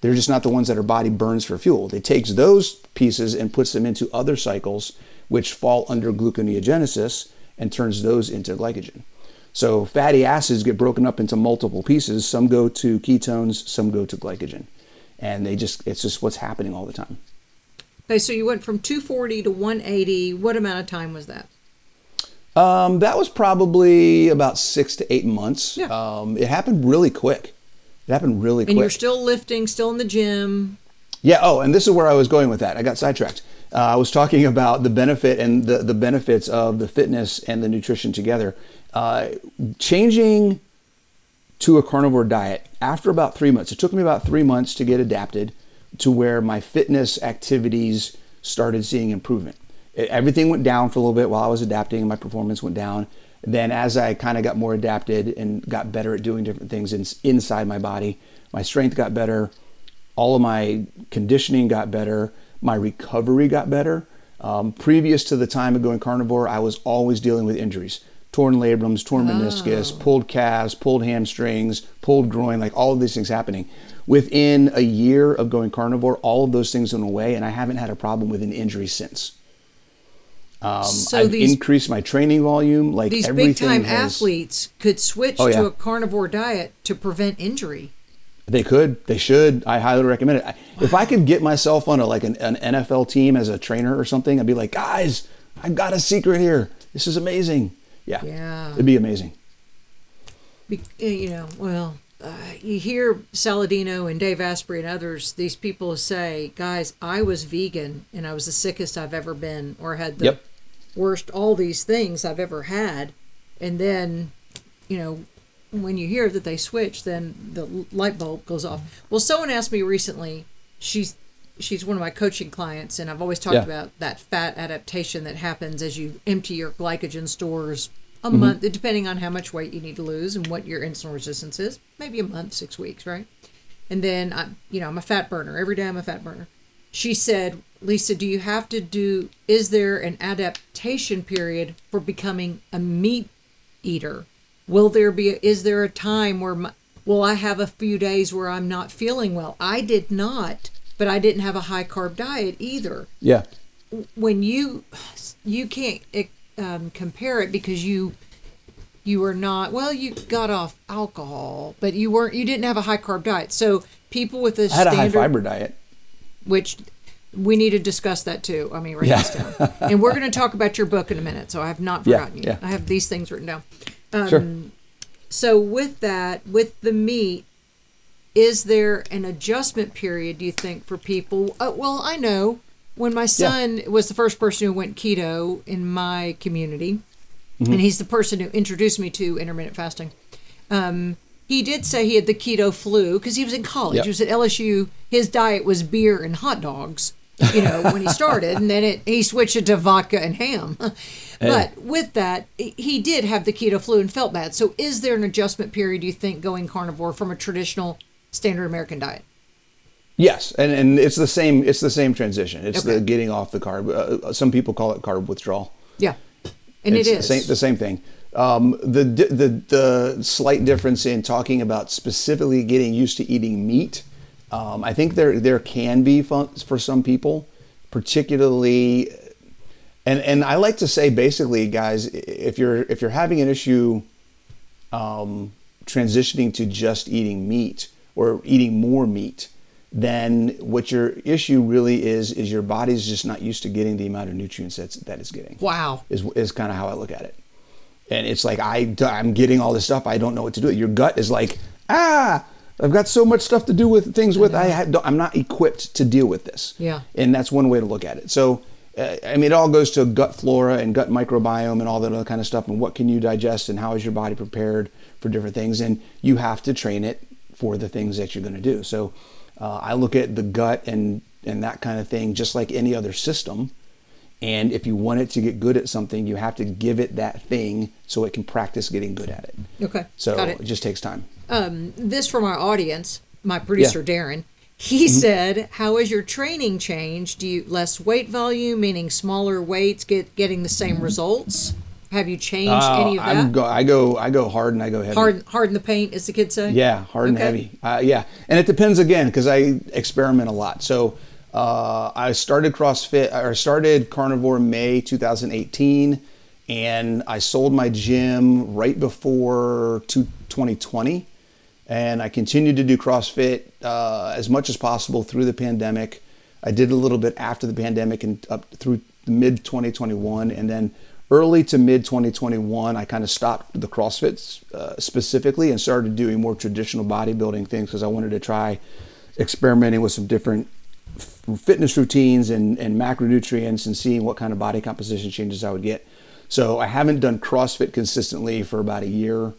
They're just not the ones that our body burns for fuel. It takes those pieces and puts them into other cycles, which fall under gluconeogenesis, and turns those into glycogen. So fatty acids get broken up into multiple pieces. Some go to ketones, some go to glycogen. And they just, it's just what's happening all the time. Okay. So you went from 240 to 180. What amount of time was that? Um, that was probably about six to eight months. Yeah. Um, it happened really quick. It happened really And quick. you're still lifting, still in the gym. Yeah. Oh, and this is where I was going with that. I got sidetracked. Uh, I was talking about the benefit and the, the benefits of the fitness and the nutrition together. Uh, changing to a carnivore diet after about three months. It took me about three months to get adapted to where my fitness activities started seeing improvement. It- everything went down for a little bit while I was adapting, and my performance went down. Then, as I kind of got more adapted and got better at doing different things in, inside my body, my strength got better, all of my conditioning got better, my recovery got better. Um, previous to the time of going carnivore, I was always dealing with injuries torn labrums, torn meniscus, pulled calves, pulled hamstrings, pulled groin, like all of these things happening. Within a year of going carnivore, all of those things went away, and I haven't had a problem with an injury since. Um, So I've these- increased my training volume. Like These everything big time has- athletes could switch Oh, yeah. to a carnivore diet to prevent injury. They could. They should. I highly recommend it. I- If I could get myself on a like an, an NFL team as a trainer or something, I'd be like, guys, I've got a secret here. This is amazing. Yeah. Yeah. It'd be amazing. Be, uh, you know, well, uh, you hear Saladino and Dave Asprey and others, these people say, guys, I was vegan and I was the sickest I've ever been or had the Yep. worst, all these things I've ever had. And then, you know, when you hear that they switch, then the light bulb goes off. Well, someone asked me recently, she's she's one of my coaching clients, and I've always talked Yeah. about that fat adaptation that happens as you empty your glycogen stores a mm-hmm. month, depending on how much weight you need to lose and what your insulin resistance is. Maybe a month, six weeks, right? And then I, you know, I'm a fat burner. Every day I'm a fat burner. She said, Lisa, do you have to do? Is there an adaptation period for becoming a meat eater? Will there be? Is there a time where my, well, I have a few days where I'm not feeling well. I did not, but I didn't have a high carb diet either. Yeah. When you you can't um, compare it because you you were not well you got off alcohol but you weren't you didn't have a high carb diet so people with a I had standard a high fiber diet. which we need to discuss that too i mean write Yeah. this down and we're going to talk about your book in a minute so i have not Yeah, forgotten you yeah. i have these things written down Um, sure. so with that with the meat is there an adjustment period do you think for people? Uh, well i know. When my son was the first person who went keto in my community Mm-hmm. and he's the person who introduced me to intermittent fasting um, he did say he had the keto flu because he was in college. Yep. he was at lsu his diet was beer and hot dogs you know when he started and then it, he switched it to vodka and ham. But with that he did have the keto flu and felt bad. So is there an adjustment period do you think going carnivore from a traditional standard american diet Yes, and and it's the same. It's the same transition. It's Okay. the getting off the carb. Uh, some people call it carb withdrawal. yeah and it's it the same, the same thing. Um, the, the the slight difference in talking about specifically getting used to eating meat, um, I think there there can be fun for some people, particularly, and and I like to say basically, guys, if you're if you're having an issue, um, transitioning to just eating meat or eating more meat, then what your issue really is is your body's just not used to getting the amount of nutrients that's, that it's getting wow is, is kind of how I look at it. And it's like I, I'm getting all this stuff. I don't know what to do. Your gut is like, ah, I've got so much stuff to do with things with. I had, I'm not equipped to deal with this. Yeah. And that's one way to look at it. So, uh, I mean, it all goes to gut flora and gut microbiome and all that other kind of stuff. And what can you digest and how is your body prepared for different things? And you have to train it for the things that you're going to do. So, uh, I look at the gut and and that kind of thing just like any other system. And if you want it to get good at something, you have to give it that thing so it can practice getting good at it. okay So got it. it just takes time. um, this from our audience, my producer Darren. He said, "How has your training changed? Do you less weight volume, meaning smaller weights, get getting the same results? Have you changed any of Uh, I'm that? go, I go I go hard and I go heavy. hard, hard in the paint, as the kids say. Yeah, hard and heavy. Uh, yeah, and it depends again because I experiment a lot. So uh, I started CrossFit or started carnivore May 2018, and I sold my gym right before two- 2020, and I continued to do CrossFit uh, as much as possible through the pandemic. I did a little bit after the pandemic and up through mid 2021, and then early to mid 2021, I kind of stopped the CrossFit uh, specifically and started doing more traditional bodybuilding things because I wanted to try experimenting with some different f- fitness routines and, and macronutrients and seeing what kind of body composition changes I would get. So I haven't done CrossFit consistently for about a year,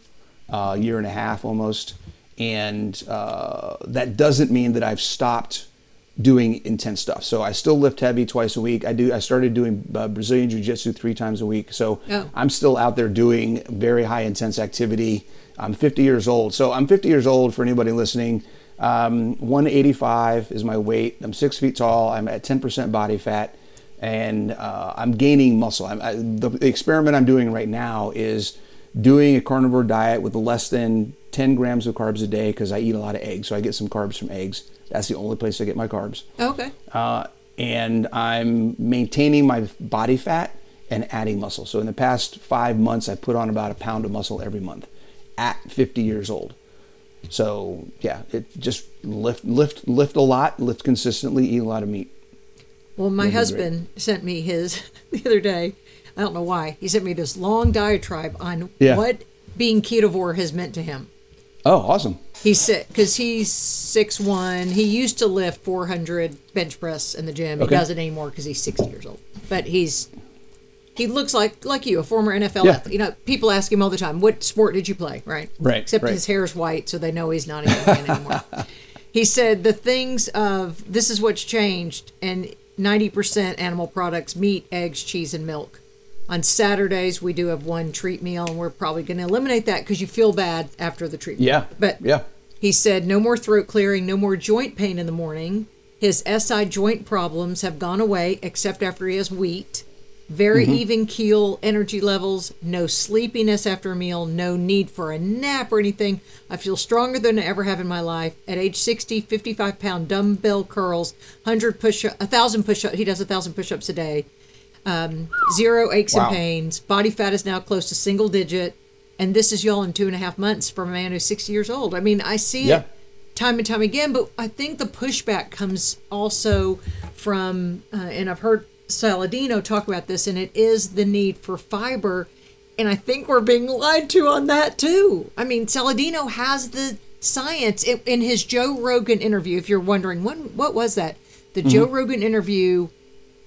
uh, year and a half almost, and uh, that doesn't mean that I've stopped doing intense stuff. So I still lift heavy twice a week. I do. I started doing uh, Brazilian Jiu Jitsu three times a week. So Oh. I'm still out there doing very high intense activity. I'm 50 years old. So I'm 50 years old for anybody listening. Um, 185 is my weight. I'm six feet tall. I'm at 10% body fat, and uh, I'm gaining muscle. I'm, I, the, the experiment I'm doing right now is doing a carnivore diet with less than 10 grams of carbs a day because I eat a lot of eggs. So I get some carbs from eggs. That's the only place I get my carbs. Okay. Uh, and I'm maintaining my body fat and adding muscle. So in the past five months, I've put on about a pound of muscle every month at 50 years old. So yeah, it just lift, lift, lift a lot, lift consistently, eat a lot of meat. Well, my That'd husband sent me his the other day. I don't know why. He sent me this long diatribe on Yeah. what being ketovore has meant to him. Oh, awesome. He's sick because he's six one. He used to lift 400 bench press in the gym. He doesn't anymore because he's 60 years old. But he's he looks like like you, a former NFL Yeah. athlete. You know, people ask him all the time, "What sport did you play?" Right. Right, Except right. his hair is white, so they know he's not even anymore. he said the things of this is what's changed, and 90% animal products: meat, eggs, cheese, and milk. On Saturdays, we do have one treat meal, and we're probably going to eliminate that because you feel bad after the treat. meal. Yeah. But yeah. he said no more throat clearing, no more joint pain in the morning. His SI joint problems have gone away except after he has wheat. very mm-hmm. even keel energy levels, no sleepiness after a meal, no need for a nap or anything. I feel stronger than I ever have in my life. At age 60, 55 pound dumbbell curls, 100 push a 1,000 push up. He does a 1,000 push ups a day. Um, zero aches Wow. and pains. Body fat is now close to single digit. And this is y'all in two and a half months from a man who's 60 years old. I mean, I see Yeah. it time and time again. But I think the pushback comes also from, uh, and I've heard Saladino talk about this, and it is the need for fiber. And I think we're being lied to on that too. I mean, Saladino has the science in, in his Joe Rogan interview. If you're wondering, when what was that? The Joe Rogan interview.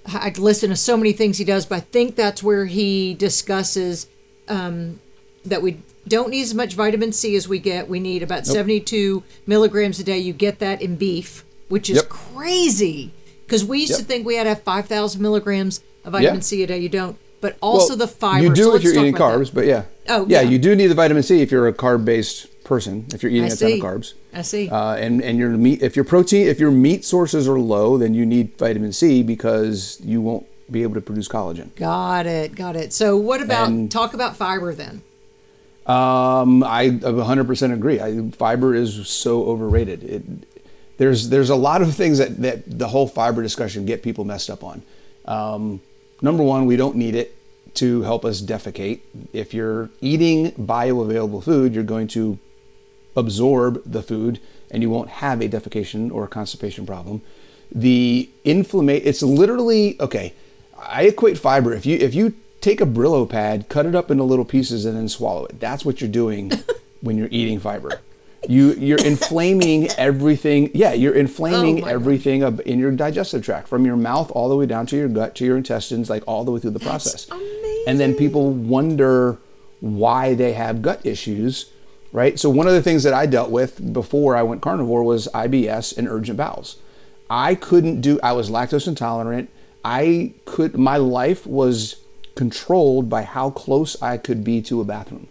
I listen to so many things he does, but I think that's where he discusses um, that we don't need as much vitamin C as we get. We need about 72 milligrams a day. You get that in beef, which is Yep. crazy because we used to think we had to have 5,000 milligrams of vitamin Yeah. C a day. You don't. But also Well, the fiber. You do So if you're eating carbs, that. but yeah. Oh, yeah, yeah. you do need the vitamin C if you're a carb-based person. If you're eating I a ton of carbs. I see. Uh, and and your meat, if your protein, if your meat sources are low, then you need vitamin C because you won't be able to produce collagen. got it. Got it. So what about And- talk about fiber then? Um, I 100% agree. I, fiber is so overrated. It, there's there's a lot of things that, that the whole fiber discussion get people messed up on. Um, number one, we don't need it to help us defecate. If you're eating bioavailable food, you're going to absorb the food and you won't have a defecation or a constipation problem. The inflammation it's literally okay. I equate fiber. If you if you take a Brillo pad, cut it up into little pieces and then swallow it. That's what you're doing when you're eating fiber. You you're inflaming everything. Yeah, you're inflaming Oh God. everything up in your digestive tract from your mouth all the way down to your gut to your intestines like all the way through the process. And then people wonder why they have gut issues, right? So one of the things that I dealt with before I went carnivore was IBS and urgent bowels. I couldn't do I was lactose intolerant. I could my life was controlled by how close I could be to a bathroom.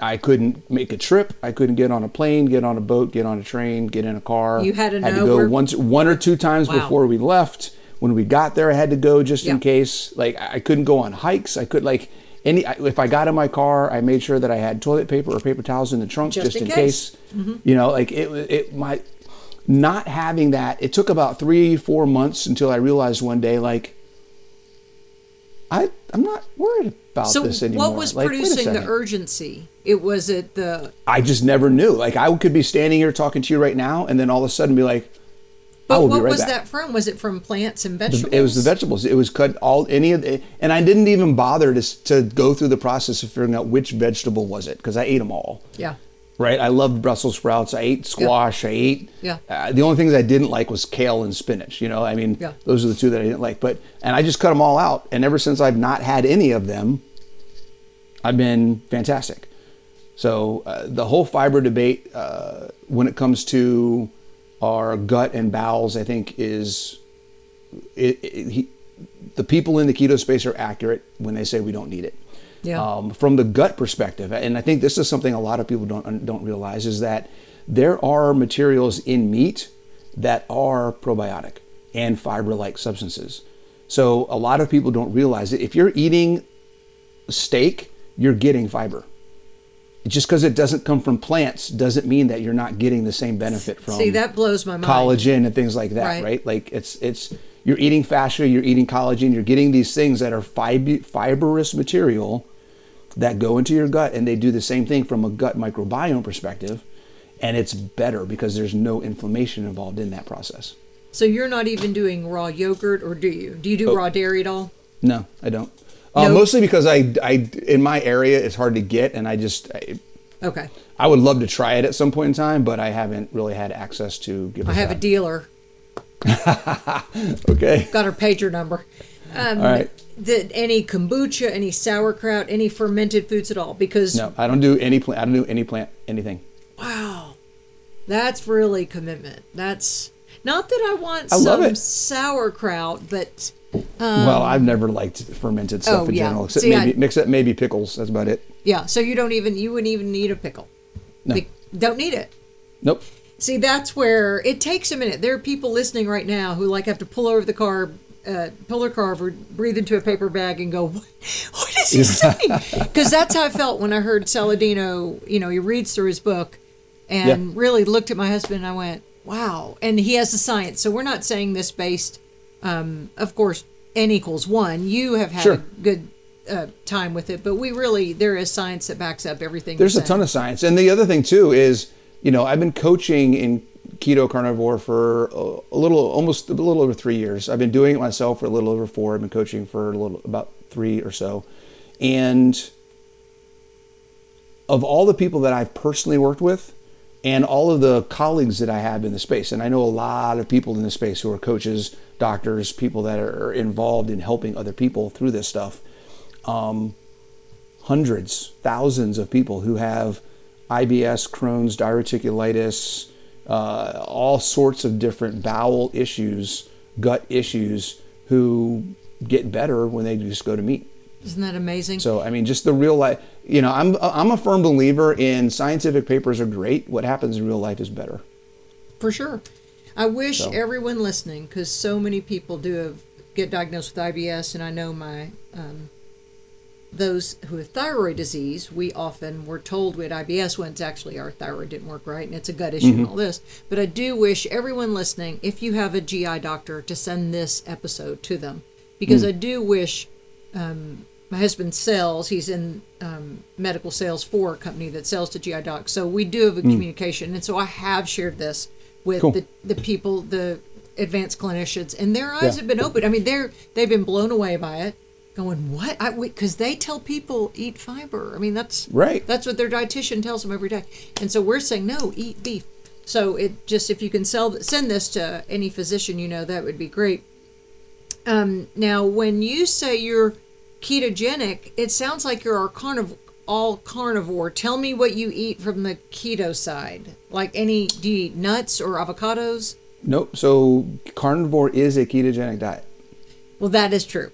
I couldn't make a trip. I couldn't get on a plane, get on a boat, get on a train, get in a car. You had to had to go where- once, one or two times Wow. before we left. When we got there, I had to go just in case. Like I couldn't go on hikes. I could like any. If I got in my car, I made sure that I had toilet paper or paper towels in the trunk Just just, in in, case. case. Mm-hmm. You know, like it. It my not having that. It took about three, four months until I realized one day, like, I I'm not worried about So this anymore. what was Like, producing the urgency? It was it the I just never knew. Like I could be standing here talking to you right now, and then all of a sudden be like, But what right was back. that from? Was it from plants and vegetables? It was the vegetables. It was cut all any of the, and I didn't even bother to to go through the process of figuring out which vegetable was it because I ate them all. Yeah. Right. I loved Brussels sprouts. I ate squash. I ate. Yeah. Uh, the only things I didn't like was kale and spinach. You know, I mean, Yeah. those are the two that I didn't like. But and I just cut them all out. And ever since I've not had any of them, I've been fantastic. So uh, the whole fiber debate, uh, when it comes to our gut and bowels, I think is it, it, he, the people in the keto space are accurate when they say we don't need it. Yeah. Um, from the gut perspective, and I think this is something a lot of people don't don't realize is that there are materials in meat that are probiotic and fiber-like substances. So a lot of people don't realize it. If you're eating steak, you're getting fiber. Just because it doesn't come from plants doesn't mean that you're not getting the same benefit from See, that blows my mind. collagen and things like that, Right. right? Like it's it's you're eating fascia, you're eating collagen, you're getting these things that are fib- fibrous material that go into your gut, and they do the same thing from a gut microbiome perspective, and it's better because there's no inflammation involved in that process. So you're not even doing raw yogurt, or do you? Do you do Oh. raw dairy at all? No, I don't. Uh, No? Mostly because I, I, in my area, it's hard to get, and I just, I, Okay. I would love to try it at some point in time, but I haven't really had access to give I have a dealer. Okay. Got her pager number. Um, All right. The, any kombucha, any sauerkraut, any fermented foods at all? Because No, I don't do any plant. I don't do any plant anything. wow, that's really commitment. That's not that I want I some sauerkraut, but well, I've never liked fermented stuff Um, oh, in yeah. general, except See, I- maybe mix it maybe pickles. That's about it. yeah. So you don't even you wouldn't even need a pickle. No. Be- don't need it. Nope. See, that's where it takes a minute. There are people listening right now who like have to pull over the car uh, pull their car over, breathe into a paper bag, and go, "What, what is he saying?" Because that's how I felt when I heard Saladino. You know, he reads through his book, and Yeah. really looked at my husband. and I went, "Wow!" And he has the science. So we're not saying this based, um, of course, n equals one. You have had Sure. a good uh, time with it, but we really there is science that backs up everything. There's a ton of science, and the other thing too is, you know, I've been coaching in keto carnivore for a, a little, almost a little over three years. I've been doing it myself for a little over four. I've been coaching for a little about three or so, and of all the people that I've personally worked with, and all of the colleagues that I have in the space, and I know a lot of people in the space who are coaches, doctors, people that are involved in helping other people through this stuff. Um, hundreds, thousands of people who have IBS, Crohn's, diverticulitis, uh, all sorts of different bowel issues, gut issues, who get better when they just go to meat. Isn't that amazing? So I mean, just the real life. You know, I'm I'm a firm believer in scientific papers are great. What happens in real life is better. For sure. I wish So- everyone listening, because so many people do have, get diagnosed with IBS, and I know my um, those who have thyroid disease, we often were told we had IBS when it's actually our thyroid didn't work right, and it's a gut issue and all this. But I do wish everyone listening, if you have a GI doctor, to send this episode to them, because I do wish um, my husband sells. He's in um, medical sales for a company that sells to GI docs. So we do have a communication, and so I have shared this with Cool. the, the people, the advanced clinicians, and their eyes Yeah. have been open. I mean, they're they've been blown away by it, going what? I Because they tell people eat fiber. I mean, that's Right. That's what their dietitian tells them every day, and so we're saying no, eat beef. So it just if you can sell send this to any physician you know, that would be great. Um, now, when you say you're ketogenic, it sounds like you're all, carniv- all carnivore. Tell me what you eat from the keto side. Like any, do you eat nuts or avocados? Nope. So carnivore is a ketogenic diet. Well, that is true.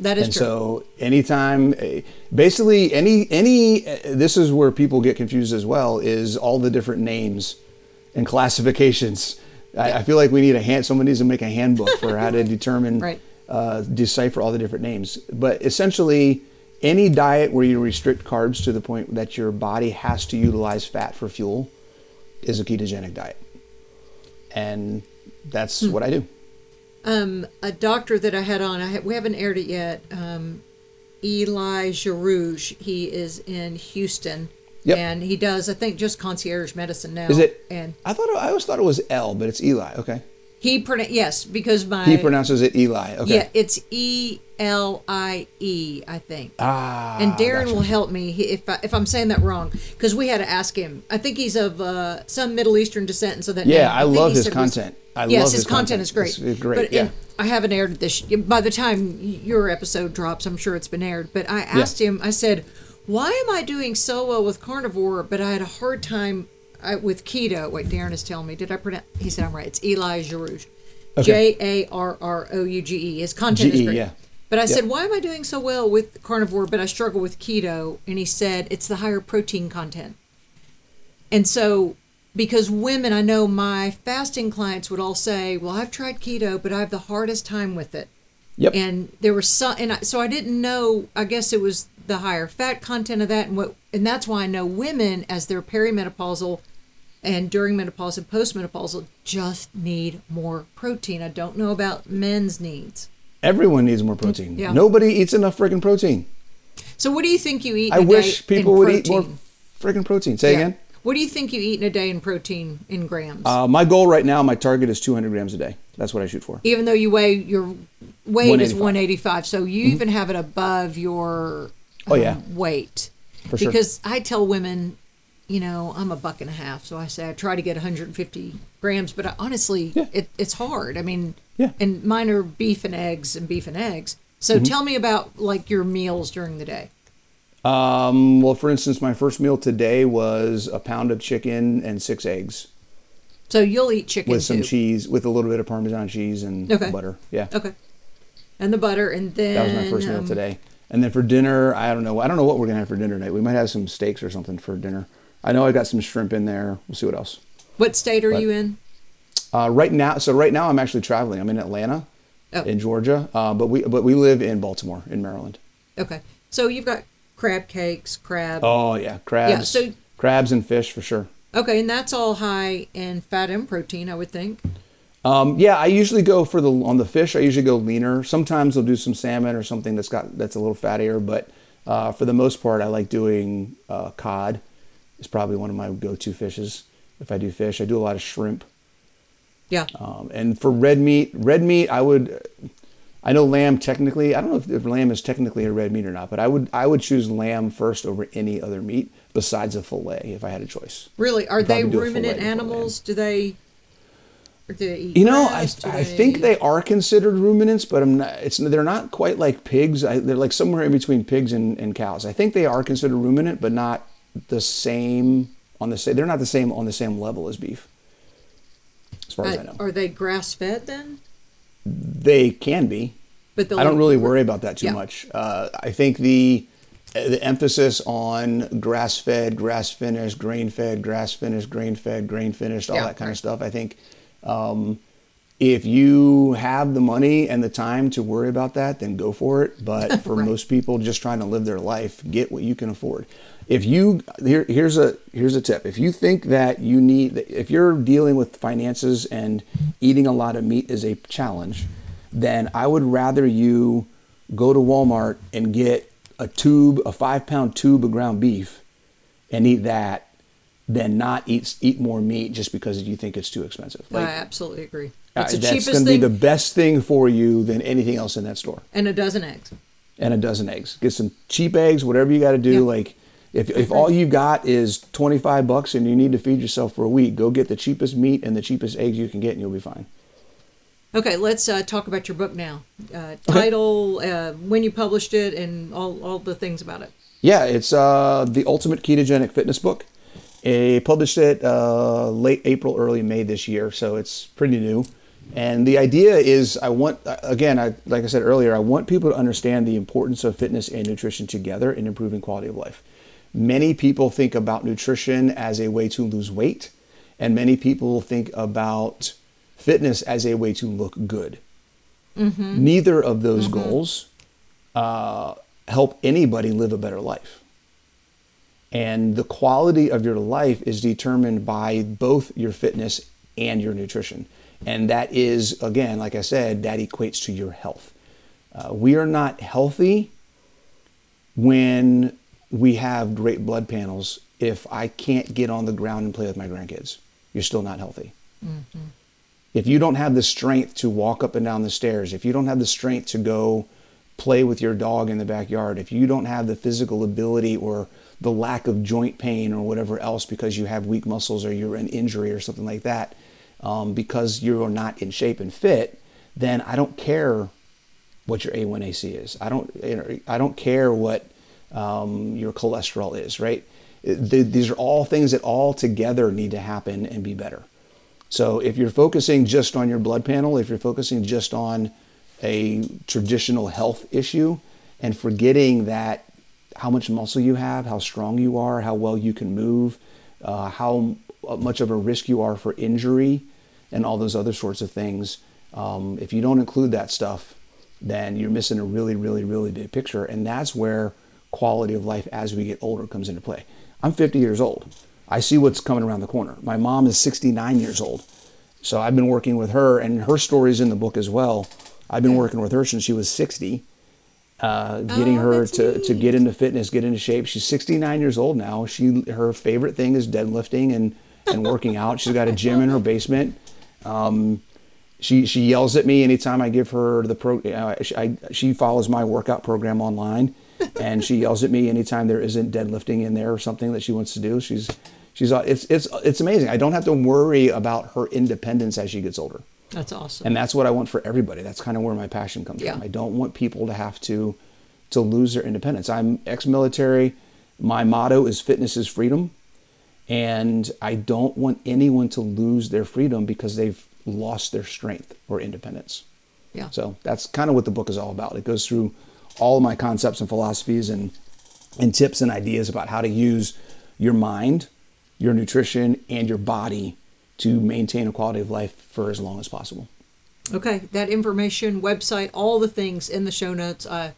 That is and true. so anytime eh, basically any any eh, this is where people get confused as well is all the different names and classifications I, I feel like we need a hand someone needs to make a handbook for how to determine Right. Uh, decipher all the different names but essentially any diet where you restrict carbs to the point that your body has to utilize fat for fuel is a ketogenic diet and that's Hmm. what i do um, a doctor that I had on, I ha- we haven't aired it yet. Um, Elie Jarrouge. He is in Houston, Yep. and he does, I think, just concierge medicine now. is it And i thought i always thought it was l but it's eli okay he pronounce yes because my He pronounces it Eli. Okay. yeah, it's E L I E, I think. Ah. and Darren will help me if I, if I'm saying that wrong because we had to ask him. I think he's of uh, some Middle Eastern descent, and so that Yeah, name- I think love his was- content. I yes, love his, his content, content. is great. It's- great, But yeah. I haven't aired this. By the time your episode drops, I'm sure it's been aired. But I asked him. I said, "Why am I doing so well with carnivore, but I had a hard time uh, with keto?" Wait, Darren is telling me. Did I pronounce? He said I'm right. It's Elie Jarrouge. J. A R R O U G E. His content is great. yeah. But I Yep. said, why am I doing so well with carnivore, but I struggle with keto? And he said, it's the higher protein content. And so, because women, I know my fasting clients would all say, well, I've tried keto, but I have the hardest time with it. Yep. And there was some, and I, so I didn't know. I guess it was the higher fat content of that, and what, and that's why I know women as they're perimenopausal and during menopause and postmenopausal just need more protein. I don't know about men's needs. Everyone needs more protein. Yeah. Nobody eats enough freaking protein. So, what do you think you eat? I wish people in would eat more protein? freaking protein. Say Yeah. again. What do you think you eat in a day in protein in grams? Uh, my goal right now, my target is 200 grams a day. That's what I shoot for. Even though you weigh your weight is 185. 185, so you even have it above your Mm-hmm. Oh, yeah. um, weight. For sure. because I tell women, you know, I'm a buck and a half, so I say I try to get 150 grams, but I, honestly, Yeah. it, it's hard. I mean, Yeah. and mine are beef and eggs and beef and eggs. So Mm-hmm. tell me about like your meals during the day. Um, well, for instance, my first meal today was a pound of chicken and six eggs So you'll eat chicken with some too. cheese, with a little bit of Parmesan cheese and Okay. butter. Yeah. Okay. And the butter, and then That was my first meal um, today. And then for dinner, I don't know. I don't know what we're gonna have for dinner tonight. We might have some steaks or something for dinner. I know I got some shrimp in there. We'll see what else. What state are But- you in? Uh, right now, so right now I'm actually traveling. I'm in Atlanta, Oh. in Georgia, uh, but we but we live in Baltimore in Maryland. Okay. So you've got crab cakes, crab. Oh yeah, crabs. Yeah, so- crabs and fish for sure. Okay, and that's all high in fat and protein, I would think. Um, yeah, I usually go for the on the fish. I usually go leaner. Sometimes I'll do some salmon or something that's got that's a little fattier, but uh, for the most part, I like doing uh, cod. It's probably one of my go-to fishes. If I do fish, I do a lot of shrimp. Yeah. Um, and for red meat, red meat, I would. I know lamb technically. I don't know if, if lamb is technically a red meat or not, but I would I would choose lamb first over any other meat besides a fillet if I had a choice. Really? Are they ruminant animals? Do they or do they eat You know, I, I think they are considered ruminants, but I'm not. It's they're not quite like pigs. I, they're like somewhere in between pigs and, and cows. I think they are considered ruminant, but not the same on the same. They're not the same on the same level as beef, as far as I know. are they grass fed then? They can be. But I don't really worry about that too Yeah. much. Uh, I think the the emphasis on grass fed, grass finished, grain fed, grass finished, grain fed, grain finished, all Yeah, that kind of stuff. I think um, if you have the money and the time to worry about that, then go for it. But for Right. most people just trying to live their life, get what you can afford. If you here, here's a here's a tip. If you think that you need, if you're dealing with finances and eating a lot of meat is a challenge, then I would rather you go to Walmart and get a tube, a five pound tube of ground beef, and eat that, than not eat eat more meat just because you think it's too expensive. I absolutely agree. uh, It's the that's cheapest going to be the best thing for you than anything else in that store. and a dozen eggs. And a dozen eggs. Get some cheap eggs, whatever you got to do. Yeah. Like if, if all you got is 25 bucks and you need to feed yourself for a week, go get the cheapest meat and the cheapest eggs you can get and you'll be fine. Okay, let's uh, talk about your book now. Uh, title, uh, when you published it, and all, all the things about it. Yeah, it's uh, the Ultimate Ketogenic Fitness Book. I published it uh, late April, early May this year, so it's pretty new. And the idea is, I want again, I, like I said earlier, I want people to understand the importance of fitness and nutrition together in improving quality of life. Many people think about nutrition as a way to lose weight, and many people think about fitness as a way to look good. Neither of those goals uh, help anybody live a better life. And the quality of your life is determined by both your fitness and your nutrition. And that is, again, like I said, that equates to your health. Uh, we are not healthy when we have great blood panels if I can't get on the ground and play with my grandkids. You're still not healthy. If you don't have the strength to walk up and down the stairs, if you don't have the strength to go play with your dog in the backyard, if you don't have the physical ability or the lack of joint pain or whatever else because you have weak muscles or you're an injury or something like that, um, because you're not in shape and fit, then I don't care what your A1AC is. I don't. I don't care what um, your cholesterol is. Right? These are all things that all together need to happen and be better. So if you're focusing just on your blood panel, if you're focusing just on a traditional health issue and forgetting that how much muscle you have, how strong you are, how well you can move, uh, how much of a risk you are for injury, and all those other sorts of things, um, if you don't include that stuff, then you're missing a really, really, really big picture. And that's where quality of life as we get older comes into play. I'm 50 years old. I see what's coming around the corner. My mom is 69 years old. So I've been working with her, and her story is in the book as well. I've been working with her since she was 60, uh, getting Oh, her to, to get into fitness, get into shape. She's 69 years old now. She her favorite thing is deadlifting and and working out. She's got a gym in her basement. Um, she she yells at me anytime I give her the pro. Uh, she, I, she follows my workout program online, and she yells at me anytime there isn't deadlifting in there or something that she wants to do. She's she's uh, it's it's it's amazing. I don't have to worry about her independence as she gets older. That's awesome. And that's what I want for everybody. That's kind of where my passion comes Yeah. from. I don't want people to have to to lose their independence. I'm ex-military. My motto is fitness is freedom. And I don't want anyone to lose their freedom because they've lost their strength or independence. yeah. So that's kind of what the book is all about. It goes through all of my concepts and philosophies and and tips and ideas about how to use your mind, your nutrition, and your body to maintain a quality of life for as long as possible. Okay, that information, website, all the things in the show notes. I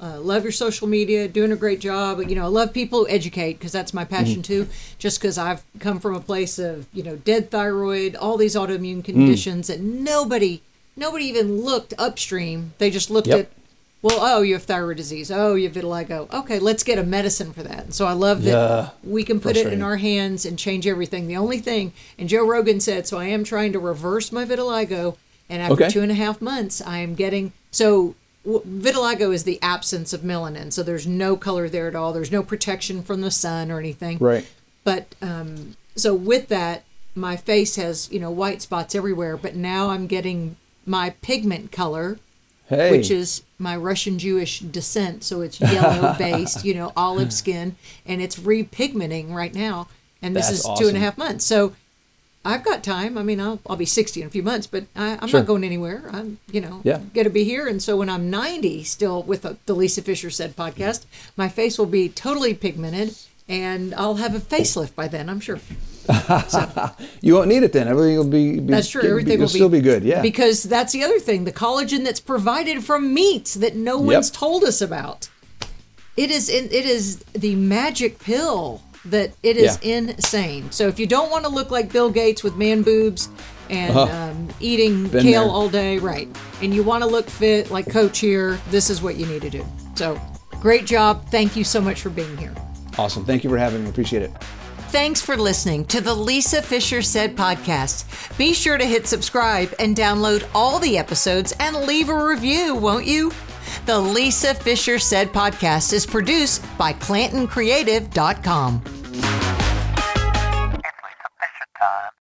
uh, love your social media, doing a great job. You know, I love people who educate because that's my passion too. Just because I've come from a place of you know dead thyroid, all these autoimmune conditions that nobody, nobody even looked upstream. They just looked Yep. at, well, oh, you have thyroid disease. Oh, you have vitiligo. Okay, let's get a medicine for that. And so I love that Yeah. we can put it in our hands and change everything. The only thing, and Joe Rogan said, so I am trying to reverse my vitiligo, and after Okay. two and a half months, I am getting so. Vitiligo is the absence of melanin, so there's no color there at all. There's no protection from the sun or anything. Right. But um, so with that, my face has you know white spots everywhere. But now I'm getting my pigment color, Hey. which is my Russian Jewish descent. So it's yellow based, you know, olive skin, and it's repigmenting right now. And this That's is two and a awesome. half months. So I've got time. I mean, I'll, I'll be 60 in a few months, but I, I'm Sure. not going anywhere. I'm, you know, Yeah. going to be here. And so when I'm 90, still with the Lisa Fischer Said podcast, my face will be totally pigmented and I'll have a facelift by then, I'm sure. you won't need it then. Everything will be. be That's true. Everything will be, still be good. Yeah. Because that's the other thing the collagen that's provided from meats that no one's told us about. It is in, it is the magic pill that it is Yeah. insane. So if you don't want to look like Bill Gates with man boobs and Oh. um, eating kale there. all day, right? And you want to look fit like Coach here, this is what you need to do. So great job. Thank you so much for being here. awesome. Thank you for having me. Appreciate it. Thanks for listening to the Lisa Fischer Said podcast. Be sure to hit subscribe and download all the episodes and leave a review, won't you? The Lisa Fischer Said podcast is produced by ClantonCreative.com. It's Lisa Fischer time.